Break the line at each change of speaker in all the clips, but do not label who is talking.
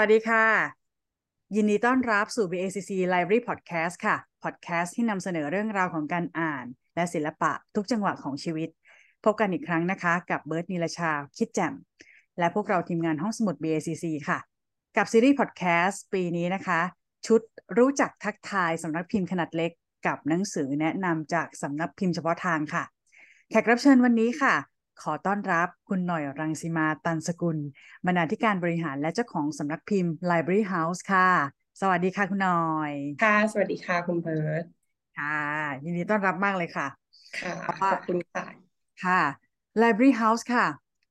สวัสดีค่ะ ยินดีต้อนรับสู่ BACC Library Podcast ค่ะ Podcast ที่นำเสนอเรื่องราวของการอ่าน และศิลปะทุกจังหวะของชีวิต พบกันอีกครั้งนะคะ กับเบิร์ตนิลชา คิดแจ่ม และพวกเราทีมงานห้องสมุด BACC ค่ะ กับซีรีส์ Podcast ปีนี้นะคะ ชุดรู้จักทักทายสำนักพิมพ์ขนาดเล็ก กับหนังสือแนะนำจากสำนักพิมพ์เฉพาะทางค่ะ แขกรับเชิญวันนี้ค่ะ ขอต้อนรับคุณหน่อยรังสีมาตันสกุล บรรณาธิการบริหารและเจ้าของสำนักพิมพ์ Library House ค่ะ สวัสดีค่ะคุณหน่อย
ค่ะ สวัสดีค่ะคุณเบิร์ต
ค่ะ ยินดีต้อนรับมากเลยค่ะ
ค่ะ ขอบคุณค่ะ
ค่ะ Library House ค่ะ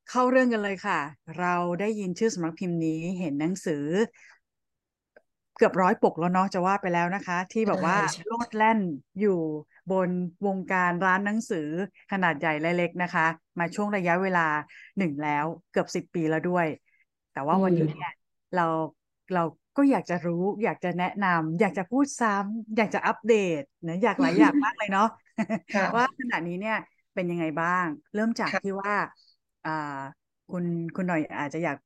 เข้าเรื่องกันเลยค่ะ เราได้ยินชื่อสำนักพิมพ์นี้เห็นหนังสือ เกือบร้อยปกแล้วเนาะจะว่าไปแล้วนะคะ ที่แบบว่า
ใช่ใช่
โลดแล่นอยู่บนวงการร้านหนังสือขนาดใหญ่และเล็กนะคะ มาช่วงระยะเวลาหนึ่งแล้วเกือบสิบปีแล้วด้วย แต่ว่าวันนี้เนี่ยเราเราก็อยากจะรู้ อยากจะแนะนำอยากจะพูดซ้ำอยากจะอัปเดตนะอยากหลายอย่างมากเลยเนาะ
ค่ะ
ว่าขณะนี้เนี่ยเป็นยังไงบ้าง เริ่มจาก
ค่ะ
ที่ว่าอ่าคุณคุณหน่อยอาจจะอยาก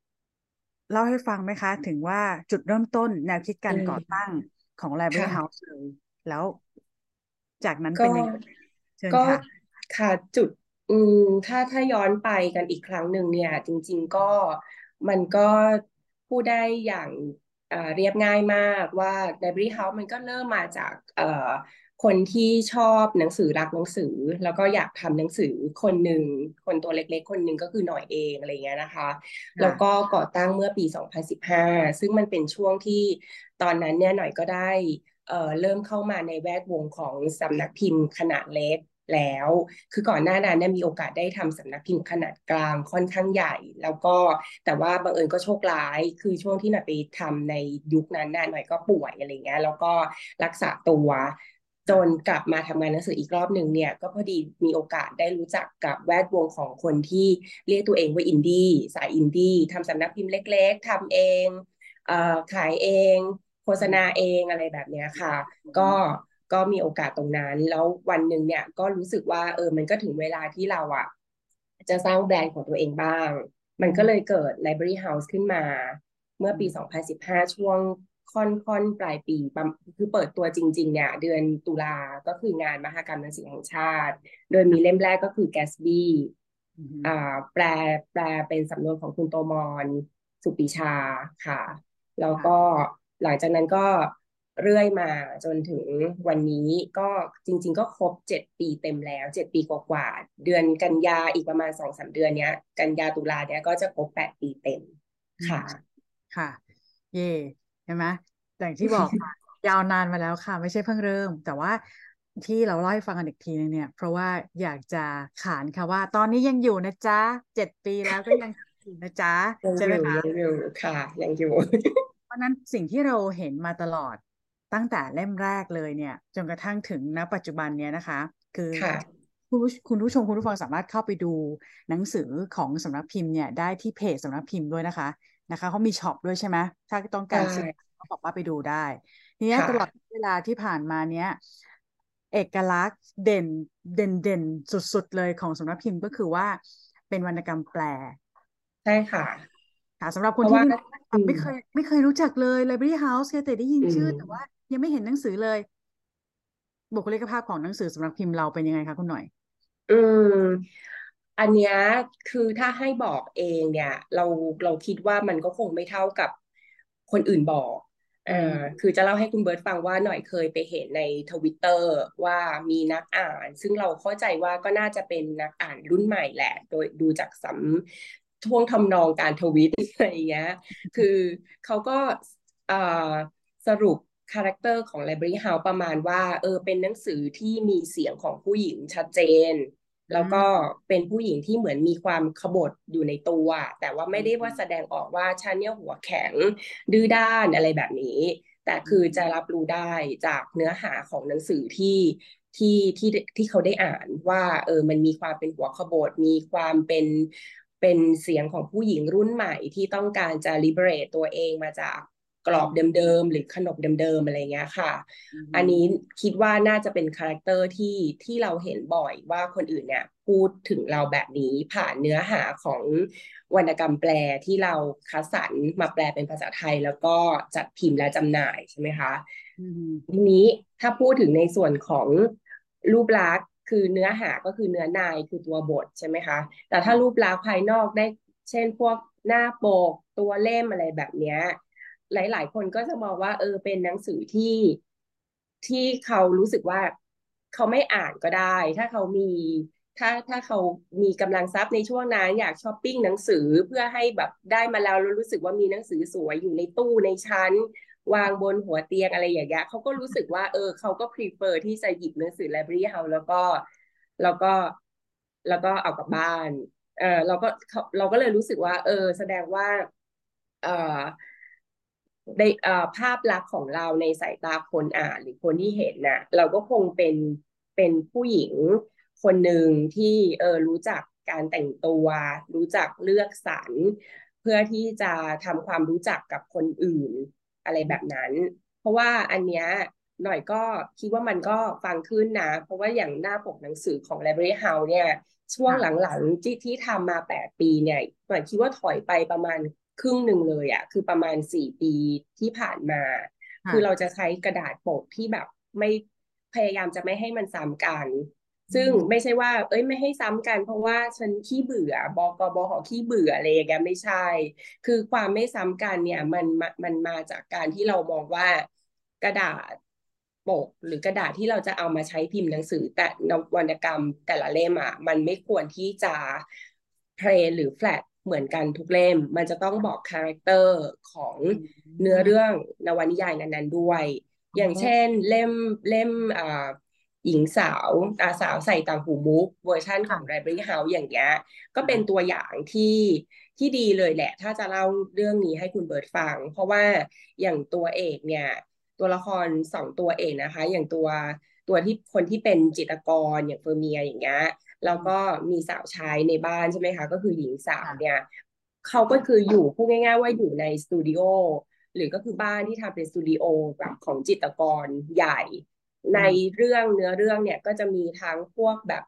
เล่าให้ฟังไหมคะ ถึงว่าจุดเริ่มต้นแนวคิดการ
อืม
ก่อตั้งของ Library
ค่ะ
House เลยแล้วจากนั้น
ก็
เป็นยังไงเชิญ
ก็
ค่ะ
ค่ะจุดอืมถ้าถ้าย้อนไปกันอีกครั้งหนึ่งเนี่ย จริง ๆ ก็มันก็พูดได้อย่างเอ่อเรียบง่ายมากว่า Library House มันก็เริ่มมาจากเอ่อ คนที่ชอบหนังสือรักหนังสือ แล้วก็อยากทำหนังสือคนหนึ่งคนตัวเล็กๆ คนหนึ่งก็คือหน่อยเองอะไรเงี้ยนะคะ แล้วก็ก่อตั้งเมื่อปี 2015 ซึ่งมันเป็นช่วงที่ตอนนั้นเนี่ยหน่อยก็ได้เอ่อเริ่มเข้ามาในแวดวงของสำนักพิมพ์ขนาดเล็กแล้ว คือก่อนหน้านั้นเนี่ยมีโอกาสได้ทำสำนักพิมพ์ขนาดกลางค่อนข้างใหญ่ แล้วก็แต่ว่าบังเอิญก็โชคร้าย คือช่วงที่หน่อยไปทำในยุคนั้นน่ะหน่อยก็ป่วยอะไรเงี้ย แล้วก็รักษาตัว จนกลับมาทำงานหนังสืออีกรอบหนึ่งเนี่ย ก็พอดีมีโอกาสได้รู้จักกับแวดวงของคนที่เรียกตัวเองว่าอินดี้สายอินดี้ทำสำนักพิมพ์เล็ก ๆทำเองเอ่อขายเอง โฆษณาเองอะไรแบบเนี้ยค่ะ ก็ก็มีโอกาสตรงนั้น แล้ววันหนึ่งเนี่ยก็รู้สึกว่าเออมันก็ถึงเวลาที่เราอะจะสร้างแบรนด์ของตัวเองบ้าง มันก็เลยเกิด Library House ขึ้นมา เมื่อปี 2015 ช่วง ค่อนค่อนปลายปีประมาณคือเปิดตัวจริง ๆ เนี่ย เดือนตุลาก็คืองานมหกรรมหนังสือแห่งชาติ โดยมีเล่มแรกก็คือ Gatsby
อืม
อ่าแปลแปลเป็นสำนวนของคุณโตมอนสุปิชาค่ะ แล้วก็หลังจากนั้นก็เรื่อยมาจนถึงวันนี้ก็จริง ๆ ก็ครบเจ็ดปีเต็มแล้วเจ็ดปีกว่าๆเดือนกันยาอีกประมาณสองสามเดือนเนี้ย กันยาตุลาเนี้ยก็จะครบแปดปีเต็มค่ะ
ค่ะ เย่ใช่ไหมอย่างที่บอกค่ะยาวนานมาแล้วค่ะ ไม่ใช่เพิ่งเริ่ม แต่ว่าที่เราเล่าให้ฟังกันอีกทีนึงเนี่ย เพราะว่าอยากจะขานค่ะว่า ตอนนี้ยังอยู่นะจ๊ะเจ็ดปีแล้วก็ยังอยู่นะจ๊ะ
ยัง
ใช่
อ
ไหม
ยู่
คะ
ยังอยู่ค่ะ ยังอยู่
เพราะฉะนั้นสิ่งที่เราเห็นมาตลอดตั้งแต่เล่มแรกเลยเนี่ยจนกระทั่งถึงณปัจจุบันเนี้ยนะคะ คือ
ค่ะ
คุณผู้คุณผู้ชมคุณผู้ฟังสามารถเข้าไปดูหนังสือของสำนักพิมพ์เนี่ยได้ที่เพจสำนักพิมพ์ด้วยนะคะ นะคะเขามีช็อปด้วยใช่ไหมถ้าต้องการซื้อ
ใช่
เขาบอกว่าไปดูได้ทีเนี้ย
ค่ะ
ตลอดเวลาที่ผ่านมาเนี้ยเอกลักษณ์เด่นเด่นเด่นสุด ๆ เลยของสำนักพิมพ์ก็คือว่าเป็นวรรณกรรมแปล
ใช่ค่ะ
ค่ะสำหรับคน
เพราะ
ที่
ว่า
ไม่
อืม
ไม่เคยไม่เคยรู้จักเลย Library House เคยแต่ได้ยิน
อื
ชื่อ
ม
แต่ว่ายังไม่เห็นหนังสือเลย บุคลิกภาพของหนังสือสำนักพิมพ์เราเป็นยังไงคะคุณหน่อย
อืม อันเนี้ยคือถ้าให้บอกเองเนี่ย เราเราคิดว่ามันก็คงไม่เท่ากับคนอื่นบอกเอ่
อืม
อคือจะเล่าให้คุณเบิร์ตฟังว่าหน่อยเคยไปเห็นในทวิตเตอร์ว่ามีนักอ่าน ซึ่งเราเข้าใจว่าก็น่าจะเป็นนักอ่านรุ่นใหม่แหละ โดยดูจากสำท่วงทำนองการทวิตอะไรอย่างเงี้ย คือเขาก็เอ่อสรุป character ของ Library House ประมาณว่าเออเป็นหนังสือที่มีเสียงของผู้หญิงชัดเจน แล้วก็เป็นผู้หญิงที่เหมือนมีความขบถอยู่ในตัว แต่ว่าไม่ได้ว่าแสดงออกว่าฉันเนี่ยหัวแข็งดื้อด้านอะไรแบบนี้ แต่คือจะรับรู้ได้จากเนื้อหาของหนังสือที่ที่ที่ที่เขาได้อ่านว่าเออมันมีความเป็นหัวขบถมีความเป็นเป็นเสียงของผู้หญิงรุ่นใหม่ที่ต้องการจะ liberate ตัวเองมาจาก กรอบเดิมๆหรือขนบเดิมๆอะไรเงี้ยค่ะ อันนี้คิดว่าน่าจะเป็น character ที่ที่เราเห็นบ่อยว่าคนอื่นเนี่ยพูดถึงเราแบบนี้ผ่านเนื้อหาของวรรณกรรมแปลที่เราคัดสรรมาแปลเป็นภาษาไทยแล้วก็จัดพิมพ์และจำหน่ายใช่ไหมคะทีนี้ถ้าพูดถึงในส่วนของรูปลักษณ์คือเนื้อหาก็คือเนื้อในคือตัวบทใช่ไหมคะ แต่ถ้ารูปลักษณ์ภายนอกได้ เช่นพวกหน้าปกตัวเล่มอะไรแบบเนี้ย หลาย ๆ คนก็จะมองว่า เออ เป็นหนังสือที่ที่เขารู้สึกว่าเขาไม่อ่านก็ได้ ถ้าเขามีถ้าถ้าเขามีกำลังทรัพย์ในช่วงนั้นอยากช้อปปิ้งหนังสือเพื่อให้แบบได้มาแล้วรู้สึกว่ามีหนังสือสวยอยู่ในตู้ในชั้น วางบนหัวเตียงอะไรอย่างเงี้ยเขาก็รู้สึกว่า เออเขาก็ prefer ที่จะหยิบหนังสือ library house แล้วก็แล้วก็แล้วก็เอากลับบ้าน เออเราก็เราก็เลยรู้สึกว่า เออ แสดงว่า เออ ในภาพลักษณ์ของเราในสายตาคนอ่านหรือคนที่เห็นน่ะ เราก็คงเป็นเป็นผู้หญิงคนหนึ่งที่เออรู้จักการแต่งตัว รู้จักเลือกสรรเพื่อที่จะทำความรู้จักกับคนอื่นอะไรแบบนั้น เพราะว่าอันเนี้ยหน่อยก็คิดว่ามันก็ฟังขึ้นนะ เพราะว่าอย่างหน้าปกหนังสือของ Library House เนี่ย ช่วงหลังๆที่ที่ทำมาแปดปีเนี่ยหน่อยคิดว่าถอยไปประมาณ ครึ่งหนึ่งเลยอะคือประมาณสี่ปีที่ผ่านมา คือเราจะใช้กระดาษปกที่แบบไม่พยายามจะไม่ให้มันซ้ำกัน ซึ่งไม่ใช่ว่า เอ้ยไม่ให้ซ้ำกัน เพราะว่าฉันขี้เบื่อบอกบหอขี้เบื่ออะไรอย่างเงี้ยไม่ใช่ คือความไม่ซ้ำกันเนี่ยมันมันมาจากการที่เรามองว่ากระดาษปกหรือกระดาษที่เราจะเอามาใช้พิมพ์หนังสือ แต่นวรรณกรรมแต่ละเล่มอะมันไม่ควรที่จะ plain หรือแฟลต เหมือนกันทุกเล่ม มันจะต้องบอก character ของเนื้อเรื่องนวนิยายนั้นๆด้วย อย่างเช่นเล่มเล่มอ่าหญิงสาวอาสาวใส่ต่างหูมุกเวอร์ชันของ Library House อย่างเงี้ยก็เป็นตัวอย่างที่ที่ดีเลยแหละ ถ้าจะเล่าเรื่องนี้ให้คุณเบิร์ตฟัง เพราะว่าอย่างตัวเอกเนี่ย ตัวละครสองตัวเองนะคะ อย่างตัวตัวที่คนที่เป็นจิตรกรอย่างเฟอร์เมียร์อย่างเงี้ย แล้วก็มีสาวใช้ในบ้านใช่ไหมคะ ก็คือหญิงสาวเนี่ยเขาก็คืออยู่พูดง่าย ๆ ว่าอยู่ในสตูดิโอหรือก็คือบ้านที่ทำเป็นสตูดิโอแบบของจิตรกรใหญ่ ในเรื่องเนื้อเรื่องเนี่ยก็จะมีทั้งพวกแบบ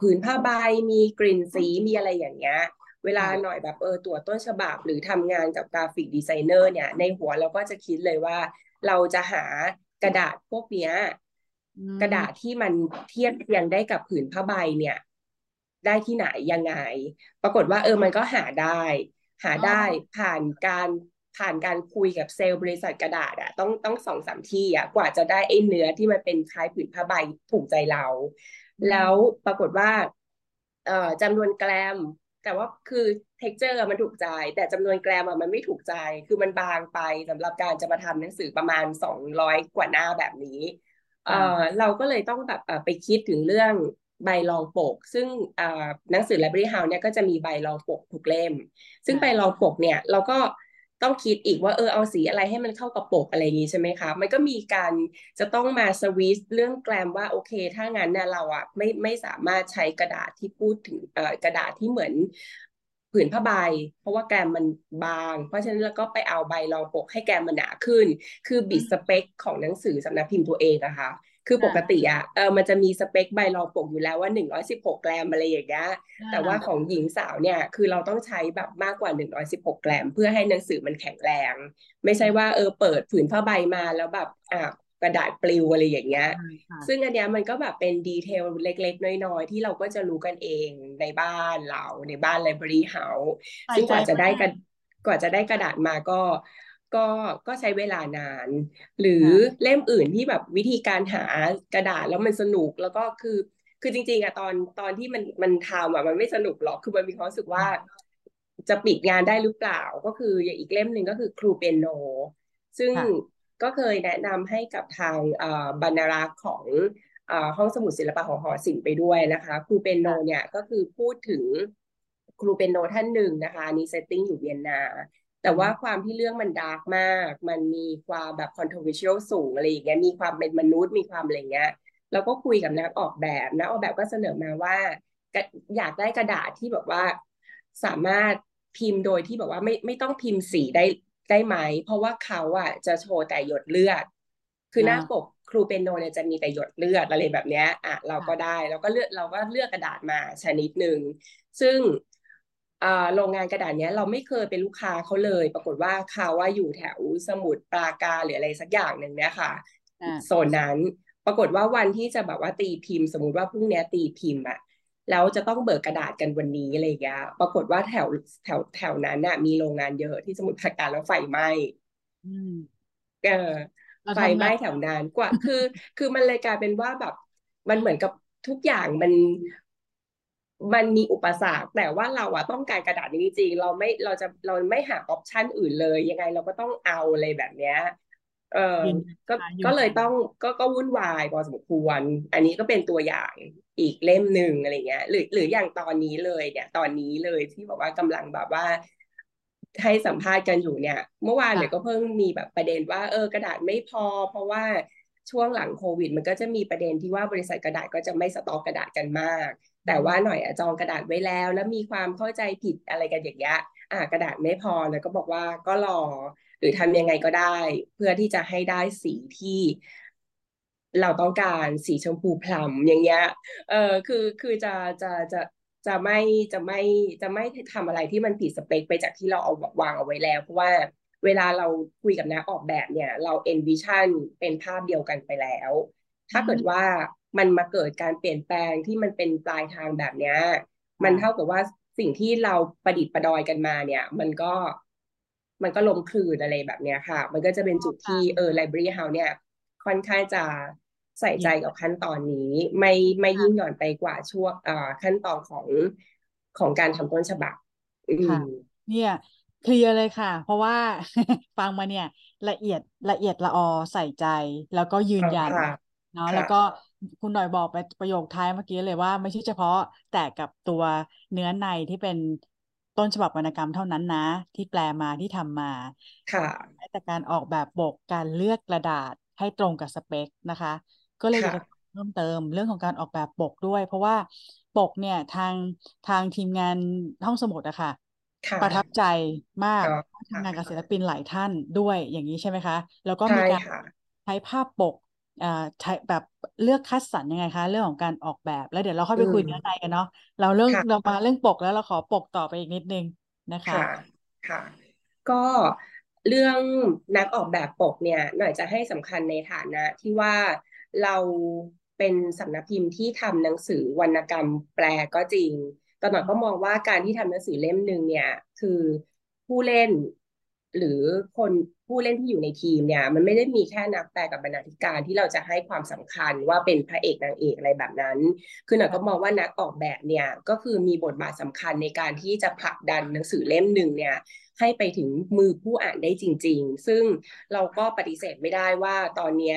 ผืนผ้าใบมีกลิ่นสีมีอะไรอย่างเงี้ยเวลาหน่อยแบบเออตัวต้นฉบับหรือทำงานกับ graphic designer เนี่ยในหัวเราก็จะคิดเลยว่า เราจะหากระดาษพวกเนี้ย กระดาษที่มันเทียบเคียงได้กับผืนผ้าใบเนี่ย ได้ที่ไหนยังไง ปรากฏว่าเออมันก็หาได้ หาได้ผ่านการผ่านการคุยกับเซลล์บริษัทกระดาษอะต้องต้องสองสามที่อะกว่าจะได้ไอ้เนื้อที่มันเป็นคล้ายผืนผ้าใบถูกใจเรา แล้วปรากฏว่าเอ่อจำนวนแกรม แต่ว่าคือ texture มันถูกใจ แต่จำนวนแกรมมันไม่ถูกใจ คือมันบางไปสำหรับการจะมาทำหนังสือประมาณสองร้อยกว่าหน้าแบบนี้ เออเราก็เลยต้องแบบไปคิดถึงเรื่องใบรองปก ซึ่งหนังสือ Library House เนี่ยก็จะมีใบรองปกทุกเล่ม ซึ่งใบรองปกเนี่ยเราก็ต้องคิดอีกว่าเออเอาสีอะไรให้มันเข้ากับปกอะไรอย่างนี้ใช่ไหมคะมันก็มีการจะต้องมาสวิสเรื่องแกรมว่าโอเค ถ้างั้นเนี่ยเราอะไม่ไม่สามารถใช้กระดาษที่พูดถึงเอ่อกระดาษที่เหมือน ผืนผ้าใบ เพราะว่าแกรมมันบาง เพราะฉะนั้นเราก็ไปเอาใบรองปกให้แกรมมันหนาขึ้น คือบิดสเปคของหนังสือสำนักพิมพ์ตัวเองอะคะคือปกติอะเออมันจะมีสเปคใบรองปกอยู่แล้วว่าหนึ่งร้อยสิบหกแกรมอะไรอย่างเงี้ยแต่ว่าของหญิงสาวเนี่ย คือเราต้องใช้แบบมากกว่าหนึ่งร้อยสิบหกแกรม เพื่อให้หนังสือมันแข็งแรง ไม่ใช่ว่าเออเปิดผืนผ้าใบมาแล้วแบบอ่า กระดาษปลิวอะไรอย่างเงี้ย ซึ่งอันเนี้ยมันก็แบบเป็นดีเทลเล็ก ๆ น้อย ๆ ที่เราก็จะรู้กันเองในบ้านเราในบ้านไลบรารีเฮาส์ซึ่งกว่าจะได้กันกว่าจะได้กระดาษมาก็ก็ก็ใช้เวลานาน หรือเล่มอื่นที่แบบวิธีการหากระดาษแล้วมันสนุกแล้วก็คือ คือจริง ๆอะตอนตอนที่มันมันทำอะมันไม่สนุกหรอกคือมันมีความรู้สึกว่า จะปิดงานได้หรือเปล่าก็คืออย่างอีกเล่มหนึ่งก็คือครูเปียโน ซึ่ง ก็เคยแนะนำให้กับทางบรรณารักษ์ของห้องสมุดศิลปะของหอศิลป์ไปด้วยนะคะครูเปียโนเนี่ยก็คือพูดถึงครูเปียโนท่านหนึ่งนะคะนี่ setting อยู่เวียนนา แต่ว่าความที่เรื่องมัน dark มาก มันมีความแบบ controversial สูงอะไรอย่างเงี้ยมีความเป็นมนุษย์มีความอะไรเงี้ยเราก็คุยกับนักออกแบบนักออกแบบก็เสนอมาว่าอยากได้กระดาษที่แบบว่าสามารถพิมพ์โดยที่แบบว่าไม่ไม่ต้องพิมพ์สีได้ ได้ไหม เพราะว่าเขาอะจะโชว์แต่หยดเลือด คือหน้าปกครูเปียโนเนี่ยจะมีแต่หยดเลือดอะไรแบบเนี้ยอะเราก็ได้เราก็เลือกเราก็เลือกกระดาษมาชนิดหนึ่งซึ่งโรงงานกระดาษเนี้ยเราไม่เคยเป็นลูกค้าเขาเลย ปรากฏว่าเขาว่าอยู่แถวสมุทรปราการหรืออะไรสักอย่างหนึ่งเนี่ยค่ะโซนนั้น ปรากฏว่าวันที่จะแบบว่าตีพิมพ์ สมมุติว่าพรุ่งนี้ตีพิมพ์อะ แล้วจะต้องเบิกกระดาษกันวันนี้อะไรอย่างเงี้ยปรากฏว่าแถวแถวแถวนั้นน่ะ มีโรงงานเยอะที่สมุทรปราการแล้วไฟไหม้เออไฟไหม้แถวนั้นกว่า คือ คือมันเลยกลายเป็นว่าแบบ มันเหมือนกับทุกอย่างมันมันมีอุปสรรคแต่ว่าเราอะต้องการกระดาษจริงๆเราไม่เราจะเราไม่หาออปชันอื่นเลย ยังไงเราก็ต้องเอาอะไรแบบเนี้ย เออก็ก็เลยต้องก็ก็วุ่นวายพอสมควร อันนี้ก็เป็นตัวอย่างอีกเล่มหนึ่งอะไรเงี้ย หรือหรืออย่างตอนนี้เลยเนี่ย ตอนนี้เลยที่บอกว่ากำลังแบบว่าให้สัมภาษณ์กันอยู่เนี่ย เมื่อวานเนี่ยก็เพิ่งมีแบบประเด็นว่า เออกระดาษไม่พอ เพราะว่าช่วงหลังโควิด มันก็จะมีประเด็นที่ว่าบริษัทกระดาษก็จะไม่สต็อกกระดาษกันมาก แต่ว่าหน่อยจองกระดาษไว้แล้ว แล้วมีความเข้าใจผิดอะไรกันอย่างเงี้ยอ่ากระดาษไม่พอแล้วก็บอกว่าก็รอห รือทำยังไงก็ได้ เพื่อที่จะให้ได้สีที่เราต้องการสีชมพูพลัมอย่างเงี้ย เออคือคือจะจะจะจะไม่จะไม่จะไม่ทำอะไรที่มันผิดสเปคไปจากที่เราเอาวางเอาไว้แล้ว เพราะว่าเวลาเราคุยกับนักออกแบบเนี่ย เรา envision เป็นภาพเดียวกันไปแล้ว ถ้าเกิดว่ามันมาเกิดการเปลี่ยนแปลงที่มันเป็นปลายทางแบบเนี้ยมันเท่ากับว่าสิ่งที่เราประดิษฐ์ประดอยกันมาเนี่ย มันก็ มันก็ลมคลืนอะไรแบบเนี้ยค่ะ มันก็จะเป็นจุดที่เออ library house เนี่ย ค่อนข้างจะใส่ใจกับขั้นตอนนี้ ไม่ไม่ยิ่งหย่อนไปกว่าช่วงขั้นตอนของของการทำต้นฉบับ
ค่ะเนี่ยเคลียร์เลยค่ะ เพราะว่า ฟังมาเนี่ย ละเอียดละเอียดละออใส่ใจ แล้วก็ยืนยันเนาะแล้วก็คุณหน่อยบอกไปประโยคท้ายเมื่อกี้เลยว่าไม่ใช่เฉพาะแต่กับตัวเนื้อในที่เป็น ต้นฉบับวรรณกรรมเท่านั้นนะ ที่แปลมาที่ทำมา
ค่ะ
แต่การออกแบบปกการเลือกกระดาษให้ตรงกับสเปคนะคะ ก็เลยจะเพิ่มเติมเรื่องของการออกแบบปกด้วย เพราะว่าปกเนี่ยทางทางทีมงานห้องสมุดอะค่ะ ประทับใจมากทำงานกับศิลปินหลายท่านด้วยอย่างนี้ใช่ไหมคะ แล้วก็มีการใช้ภาพปกอ่า ใช้แบบเลือกคัดสรรยังไงคะ เรื่องของการออกแบบแล้วเดี๋ยวเราค่อยไปคุยเนื้อในกันเนาะเราเรื่องเรามาเรื่องปกแล้วเราขอปกต่อไปอีกนิดนึงนะคะ
ค่ะ ก็เรื่องนักออกแบบปกเนี่ย หน่อยจะให้สำคัญในฐานะที่ว่าเราเป็นสำนักพิมพ์ที่ทำหนังสือวรรณกรรมแปลก็จริงแต่หน่อยก็มองว่าการที่ทำหนังสือเล่มหนึ่งเนี่ย คือผู้เล่น หรือคนผู้เล่นที่อยู่ในทีมเนี่ย มันไม่ได้มีแค่นักแปลกับบรรณาธิการที่เราจะให้ความสำคัญว่าเป็นพระเอกนางเอกอะไรแบบนั้น คือหน่อยก็มองว่านักออกแบบเนี่ยก็คือมีบทบาทสำคัญในการที่จะผลักดันหนังสือเล่มหนึ่งเนี่ยให้ไปถึงมือผู้อ่านได้จริง ๆ ซึ่งเราก็ปฏิเสธไม่ได้ว่าตอนนี้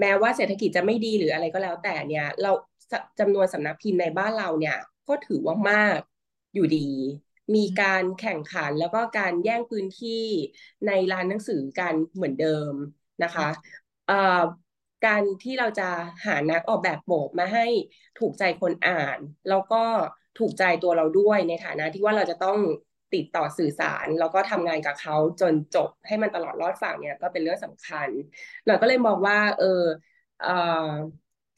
แม้ว่าเศรษฐกิจจะไม่ดีหรืออะไรก็แล้วแต่เนี่ย เราจำนวนสำนักพิมพ์ในบ้านเราเนี่ย ก็ถือว่ามากอยู่ดี มีการแข่งขันแล้วก็การแย่งพื้นที่ในร้านหนังสือกันเหมือนเดิมนะคะการที่เราจะหานักออกแบบโบกมาให้ถูกใจคนอ่าน แล้วก็ถูกใจตัวเราด้วยในฐานะที่ว่าเราจะต้องติดต่อสื่อสาร แล้วก็ทำงานกับเขาจนจบให้มันตลอดรอดฝั่งเนี่ยก็เป็นเรื่องสำคัญ เราก็เลยมองว่า เออเออ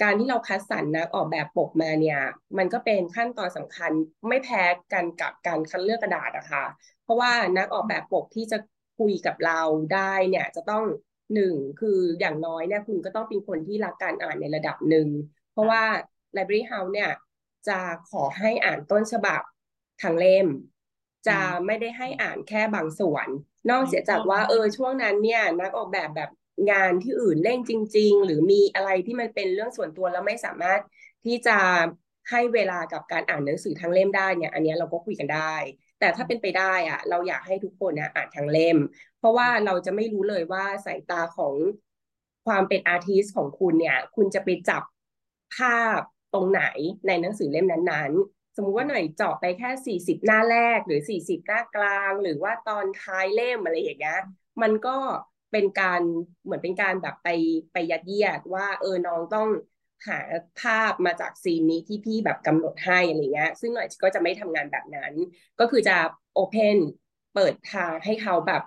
การที่เราคัดสรรนักออกแบบปกมาเนี่ย มันก็เป็นขั้นตอนสำคัญไม่แพ้กันกับการคัดเลือกกระดาษอะคะเพราะว่านักออกแบบปกที่จะคุยกับเราได้เนี่ยจะต้องหนึ่งคืออย่างน้อยเนี่ยคุณก็ต้องเป็นคนที่รักการอ่านในระดับหนึ่ง เพราะว่า Library House เนี่ยจะขอให้อ่านต้นฉบับทั้งเล่ม จะไม่ได้ให้อ่านแค่บางส่วน นอกเสียจากว่าเออช่วงนั้นเนี่ยนักออกแบบแบบ งานที่อื่นเร่งจริง ๆ หรือมีอะไรที่มันเป็นเรื่องส่วนตัวแล้วไม่สามารถที่จะให้เวลากับการอ่านหนังสือทั้งเล่มได้เนี่ย อันนี้เราก็คุยกันได้ แต่ถ้าเป็นไปได้อะเราอยากให้ทุกคนนะอ่านทั้งเล่ม เพราะว่าเราจะไม่รู้เลยว่าสายตาของความเป็นอาร์ติสของคุณเนี่ย คุณจะไปจับภาพตรงไหนในหนังสือเล่มนั้นๆ สมมุติว่าหน่อยเจาะไปแค่สี่สิบหน้าแรกหรือสี่สิบหน้ากลาง หรือว่าตอนท้ายเล่มอะไรอย่างเงี้ยมันก็ เป็นการเหมือนเป็นการแบบไปไปยัดเยียดว่าเออน้องต้องหาภาพมาจากซีนนี้ที่พี่แบบกำหนดให้อะไรเงี้ย ซึ่งหน่อยก็จะไม่ทำงานแบบนั้น ก็คือจะโอเพนเปิดทางให้เขาแบบ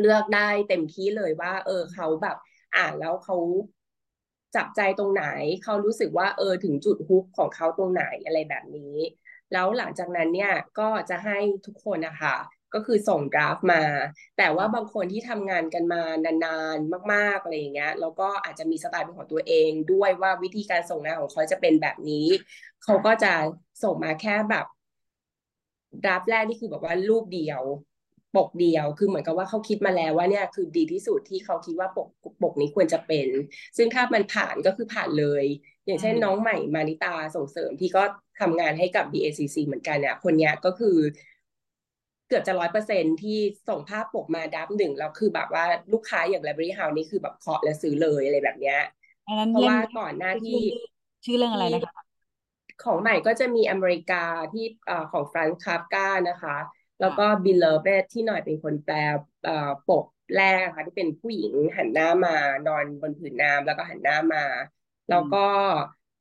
เลือกได้เต็มที่เลยว่า เออเขาแบบอ่านแล้วเขาจับใจตรงไหน เขารู้สึกว่าเออถึงจุดฮุกของเขาตรงไหนอะไรแบบนี้ แล้วหลังจากนั้นเนี่ยก็จะให้ทุกคนนะคะ ก็คือส่งกราฟมา แต่ว่าบางคนที่ทำงานกันมานานๆ มากๆอะไรอย่างเงี้ยแล้วก็อาจจะมีสไตล์เป็นของตัวเองด้วยว่าวิธีการส่งงานของเขาจะเป็นแบบนี้ เขาก็จะส่งมาแค่แบบดราฟแรกนี่คือแบบว่ารูปเดียว ปกเดียวคือเหมือนกับว่าเขาคิดมาแล้วว่าเนี่ยคือดีที่สุดที่เขาคิดว่าปกปกนี้ควรจะเป็น ซึ่งถ้ามันผ่านก็คือผ่านเลย อย่างเช่นน้องใหม่มานิตาส่งเสริมที่ก็ทำงานให้กับ BACC เหมือนกันเนี่ยคนนี้ก็คือ เกือบจะร้อยเปอร์เซ็นต์ที่ส่งภาพปกมา draft หนึ่งแล้วคือแบบว่าลูกค้าอย่าง Library House นี่คือแบบเคาะและซื้อเลยอะไรแบบเนี้ย
อันนั้น
เพราะ
เล่ม
ว่าก่อนหน้าที่
ชื่อเรื่องอะไรนะคะ
ของใหม่ก็จะมีอเมริกาที่เอ่อของฟรานซ์คาฟกานะคะ แล้วก็บิลเลอร์เบที่หน่อยเป็นคนแปลเอ่อปกแรกค่ะที่เป็นผู้หญิงหันหน้ามานอนบนผืนน้ำแล้วก็หันหน้ามา แล้วก็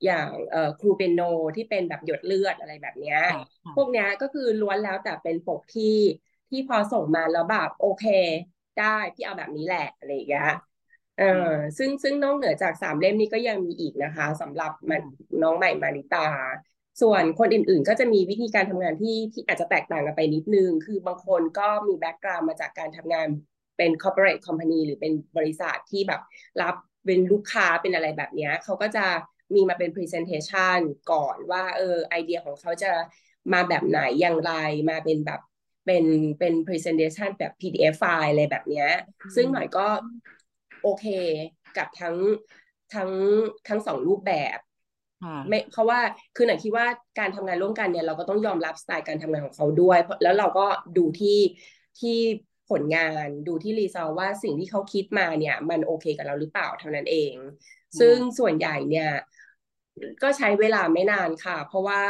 อย่างเอ่อครูเปียโนที่เป็นแบบหยดเลือดอะไรแบบเนี้ย
ค่ะค่ะ
พวกเนี้ยก็คือล้วนแล้วแต่เป็นปกที่ที่พอส่งมาแล้วแบบโอเค ได้พี่เอาแบบนี้แหละอะไรอย่างเงี้ยเออซึ่งซึ่งนอกเหนือจากสามเล่มนี้ก็ยังมีอีกนะคะสำหรับมันน้องใหม่มาริตา ส่วนคนอื่นๆ ก็จะมีวิธีการทำงานที่ที่อาจจะแตกต่างกันไปนิดนึง คือบางคนก็มีแบ็กกราว n d มาจากการทำงานเป็น corporate company หรือเป็นบริษัทที่แบบรับเป็นลูกค้าเป็นอะไรแบบเนี้ยเขาก็จะ มีมาเป็น presentation ก่อนว่าเออไอเดียของเขาจะมาแบบไหนอย่างไรมาเป็นแบบเป็นเป็น presentation แบบ PDF ไฟล์อะไรแบบเนี้ยซึ่งหน่อยก็โอเคกับทั้งทั้งทั้งสองรูปแบบ
ค่ะ
ไม่เพราะว่าคือหน่อยคิดว่าการทำงานร่วมกันเนี่ยเราก็ต้องยอมรับสไตล์การทำงานของเขาด้วยเพราะแล้วเราก็ดูที่ที่ผลงานดูที่รีซอลว่าสิ่งที่เขาคิดมาเนี่ย มันโอเคกับเราหรือเปล่าเท่านั้นเอง ซึ่งส่วนใหญ่เนี่ย ก็ใช้เวลาไม่นานค่ะ เพราะว่า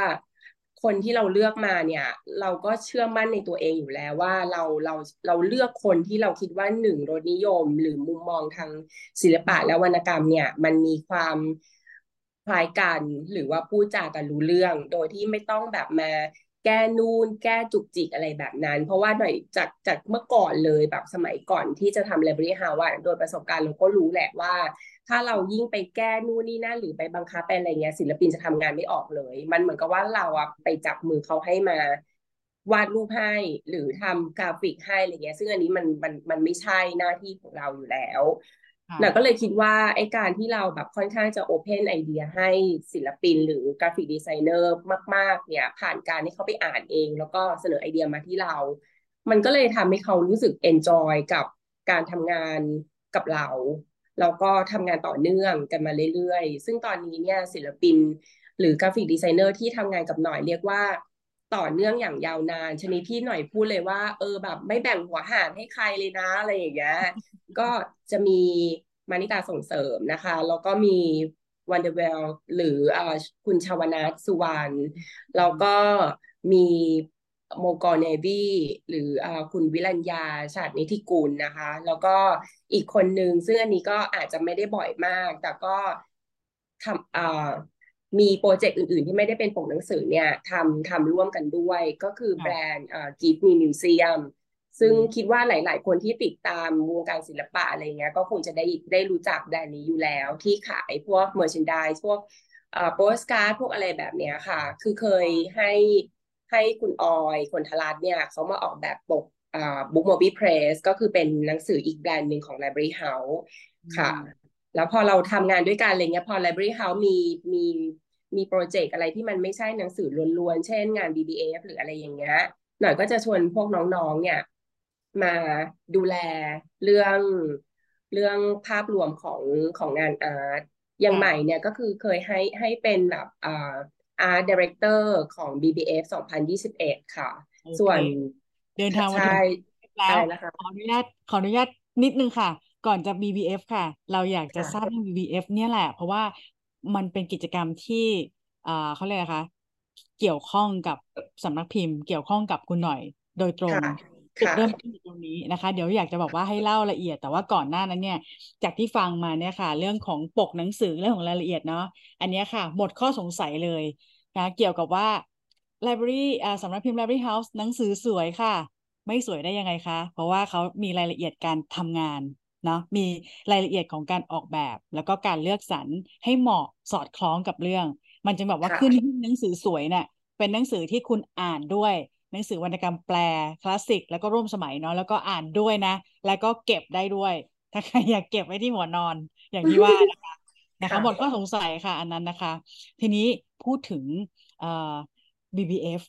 คนที่เราเลือกมาเนี่ย เราก็เชื่อมั่นในตัวเองอยู่แล้วว่าเราเราเราเลือกคนที่เราคิดว่าหนึ่งรสนิยม หรือมุมมองทางศิลปะและวรรณกรรมเนี่ย มันมีความคล้ายกันหรือว่าพูดจากันรู้เรื่อง โดยที่ไม่ต้องแบบมาแก้นู่นแก้จุกจิกอะไรแบบนั้น เพราะว่าหน่อยจากจากเมื่อก่อนเลยแบบสมัยก่อนที่จะทำ Library House อะโดยประสบการณ์เราก็รู้แหละว่า ถ้าเรายิ่งไปแก้นู่นนี่นั่นหรือไปบังคับไปอะไรเงี้ย ศิลปินจะทำงานไม่ออกเลย มันเหมือนกับว่าเราอะไปจับมือเขาให้มาวาดรูปให้หรือทำกราฟิกให้อะไรเงี้ย ซึ่งอันนี้มันมันมันไม่ใช่หน้าที่ของเราอยู่แล้ว
ค่ะ
หน่อยก็เลยคิดว่าไอ้การที่เราแบบค่อนข้างจะโอเพนไอเดียให้ศิลปินหรือ graphic designer มาก ๆ เนี่ย ผ่านการที่เขาไปอ่านเอง แล้วก็เสนอไอเดียมาที่เรา มันก็เลยทำให้เขารู้สึก enjoy กับการทำงานกับเรา แล้วก็ทำงานต่อเนื่องกันมาเรื่อยๆ ซึ่งตอนนี้เนี่ยศิลปิน หรือ graphic designer ที่ทำงานกับหน่อยเรียกว่าต่อเนื่องอย่างยาวนาน ชนิดที่หน่อยพูดเลยว่า เออแบบไม่แบ่งหัวหารให้ใครเลยนะอะไรอย่างเงี้ยก็จะมีมานิตาส่งเสริมนะคะ แล้วก็มี Wonderwhale หรืออคุณชาวนัทสุวรรณแล้วก็มี โมกอเนวีหรืออ่าคุณวิรัญญาชาตินิธิกุลนะคะ แล้วก็อีกคนนึงซึ่งอันนี้ก็อาจจะไม่ได้บ่อยมาก แต่ก็ทำอ่ามีโปรเจกต์อื่น ๆ ที่ไม่ได้เป็นปกหนังสือเนี่ยทำทำร่วมกันด้วย ก็คือแบรนด์อ่า Give Me Museum ซึ่งคิดว่าหลาย ๆ คนที่ติดตามวงการศิลปะอะไรเงี้ยก็คงจะได้ได้รู้จักแบรนด์นี้อยู่แล้วที่ขายพวกเมอร์ช n นด s e พวกเอ่อโปสการ์ดพวกอะไรแบบเนี้ยค่ะ คือเคยให้ ให้คุณออยคนทรัตน์เนี่ยเขามาออกแบบปกอ่า Book Mobi Press ก็คือเป็นหนังสืออีกแบรนด์หนึ่งของ Library House ค่ะ แล้วพอเราทำงานด้วยกันอะไรเงี้ยพอ Library House มีมีมีโปรเจกต์อะไรที่มันไม่ใช่หนังสือล้วนๆ เช่นงาน BBF หรืออะไรอย่างเงี้ยหน่อยก็จะชวนพวกน้องๆ เนี่ย มาดูแลเรื่องเรื่องภาพรวมของของงานอาร์ตอย่าง
ค่ะ
ใหม่เนี่ยก็คือเคยให้ให้เป็นแบบอ่า Art Director ของ BBF 2021 ค่ะ
โอเค
ส่วน
เดินทางมาถึ
ใช่
งแล้
อะไร
ว
นะคะ
ขออนุญาตขออนุญาตนิดนึงค่ะ ก่อนจะ BBF ค่ะ เราอยากจะ
ค่ะ
ทราบเรื่อง BBF เนี่ยแหละ เพราะว่ามันเป็นกิจกรรมที่อ่าเขาเรียกอะไรคะ เกี่ยวข้องกับสำนักพิมพ์ เกี่ยวข้องกับคุณหน่อย โดยตรง
ค่ะ
จุด
ค่ะ
เริ่มต้นอยู่ตรงนี้นะคะ เดี๋ยวอยากจะบอกว่าให้เล่าละเอียด แต่ว่าก่อนหน้านั้นเนี่ย จากที่ฟังมาเนี่ยค่ะ เรื่องของปกหนังสือเรื่องของรายละเอียดเนาะอันเนี้ยค่ะ หมดข้อสงสัยเลยนะเกี่ยวกับว่า Library อ่าสำนักพิมพ์ Library House หนังสือสวยค่ะ ไม่สวยได้ยังไงคะ เพราะว่าเขามีรายละเอียดการทำงานเนาะมีรายละเอียดของการออกแบบ แล้วก็การเลือกสรรให้เหมาะสอดคล้องกับเรื่อง มันจึงแบบว่า
ค่ะ
ขึ้นหิ้งหนังสือสวยเนี่ยเป็นหนังสือที่คุณอ่านด้วย หนังสือวรรณกรรมแปลคลาสสิก แล้วก็ร่วมสมัยเนาะแล้วก็อ่านด้วยนะ แล้วก็เก็บได้ด้วย ถ้าใครอยากเก็บไว้ที่หัวนอนอย่างที่ว่านะคะนะคะ
ค่ะ
หมดก็สงสัยค่ะอันนั้นนะคะ ทีนี้พูดถึงเอ่อ BBF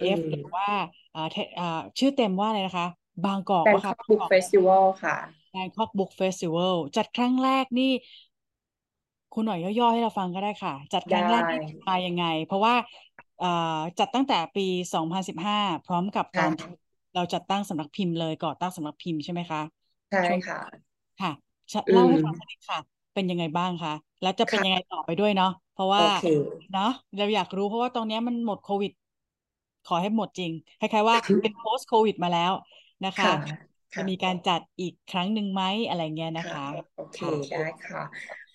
อื
BBF หรือ
ม
ว่าเอ่อเทเอ่อชื่อเต็มว่าอะไรนะคะ บางกอกปะคะ
Bangkok Book Festival ค่ะ
Bangkok Book Festival จัดครั้งแรกนี่คุณหน่อยย่อๆให้เราฟังก็ได้ค่ะ จัดครั้งแรกนี่
ได้
มายังไง เพราะว่าเอ่อ จัดตั้งแต่ปี 2015 พร้อมกับต
ค่ะ
อนที่เราจัดตั้งสำนักพิมพ์เลยก่อตั้งสำนักพิมพ์ใช่ไหมคะ
ใช่
ช่วง
ค่ะ
ค่ะชะ
อื
เล่าให้
ม
ฟังสักนิดค่ะ เป็นยังไงบ้างคะแล้วจะเป็น
ค่ะ
ยังไงต่อไปด้วยเนาะเพราะว่า
โอเค
เนาะเราอยากรู้เพราะว่าตอนนี้มันหมดโควิด ขอให้หมดจริงคล้ายๆว่าเป็น post โควิดมาแล้วนะคะ
ค่ะ
จะ
ค่ะ
มีการจัดอีกครั้งหนึ่งไหมอะไรเงี้ยนะ
ค่ะ
คะ
โอเค
ค่ะ
ได้ค่ะ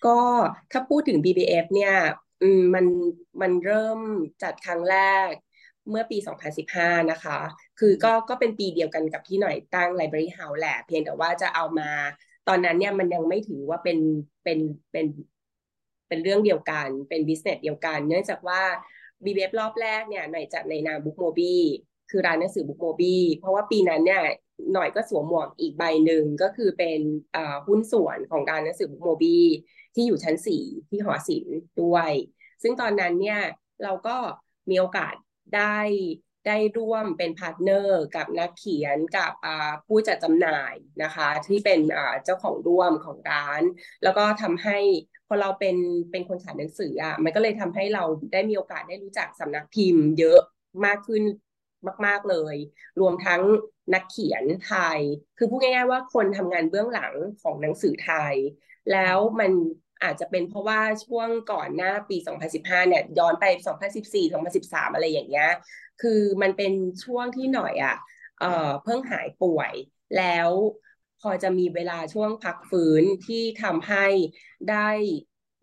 ก็ถ้าพูดถึง BBF เนี่ย อืมมันมันเริ่มจัดครั้งแรกเมื่อปี 2015 นะคะ คือก็ก็เป็นปีเดียวกันกับที่หน่อยตั้ง Library House แหละ เพียงแต่ว่าจะเอามา ตอนนั้นเนี่ยมันยังไม่ถือว่าเป็นเป็นเป็นเป็นเรื่องเดียวกัน เป็น business เดียวกัน เนื่องจากว่า BBF รอบแรกเนี่ยหน่อยจัดในนาม Book Moby คือร้านหนังสือ Book Moby เพราะว่าปีนั้นเนี่ยหน่อยก็สวมหมวกอีกใบหนึ่งก็คือเป็นเอ่อหุ้นส่วนของร้านหนังสือ Book Moby ที่อยู่ชั้นสี่ที่หอศิลป์ด้วย ซึ่งตอนนั้นเนี่ยเราก็มีโอกาสได้ได้ร่วมเป็น partner กับนักเขียนกับผู้จัดจำหน่ายนะคะ ที่เป็นเจ้าของร่วมของร้าน แล้วก็ทำให้พอเราเป็นเป็นคนขายหนังสืออะมันก็เลยทำให้เราได้มีโอกาสได้รู้จักสำนักพิมพ์ เยอะมากขึ้นมาก ๆ เลย รวมทั้งนักเขียนไทย คือพูดง่ายๆว่าคนทำงานเบื้องหลังของหนังสือไทย แล้วมัน อาจจะเป็นเพราะว่าช่วงก่อนหน้าปี 2015 เนี่ย ย้อนไป 2014 2013 อะไรอย่างเงี้ย คือมันเป็นช่วงที่หน่อยอะเอ่อเพิ่งหายป่วย แล้วพอจะมีเวลาช่วงพักฟื้นที่ทำให้ได้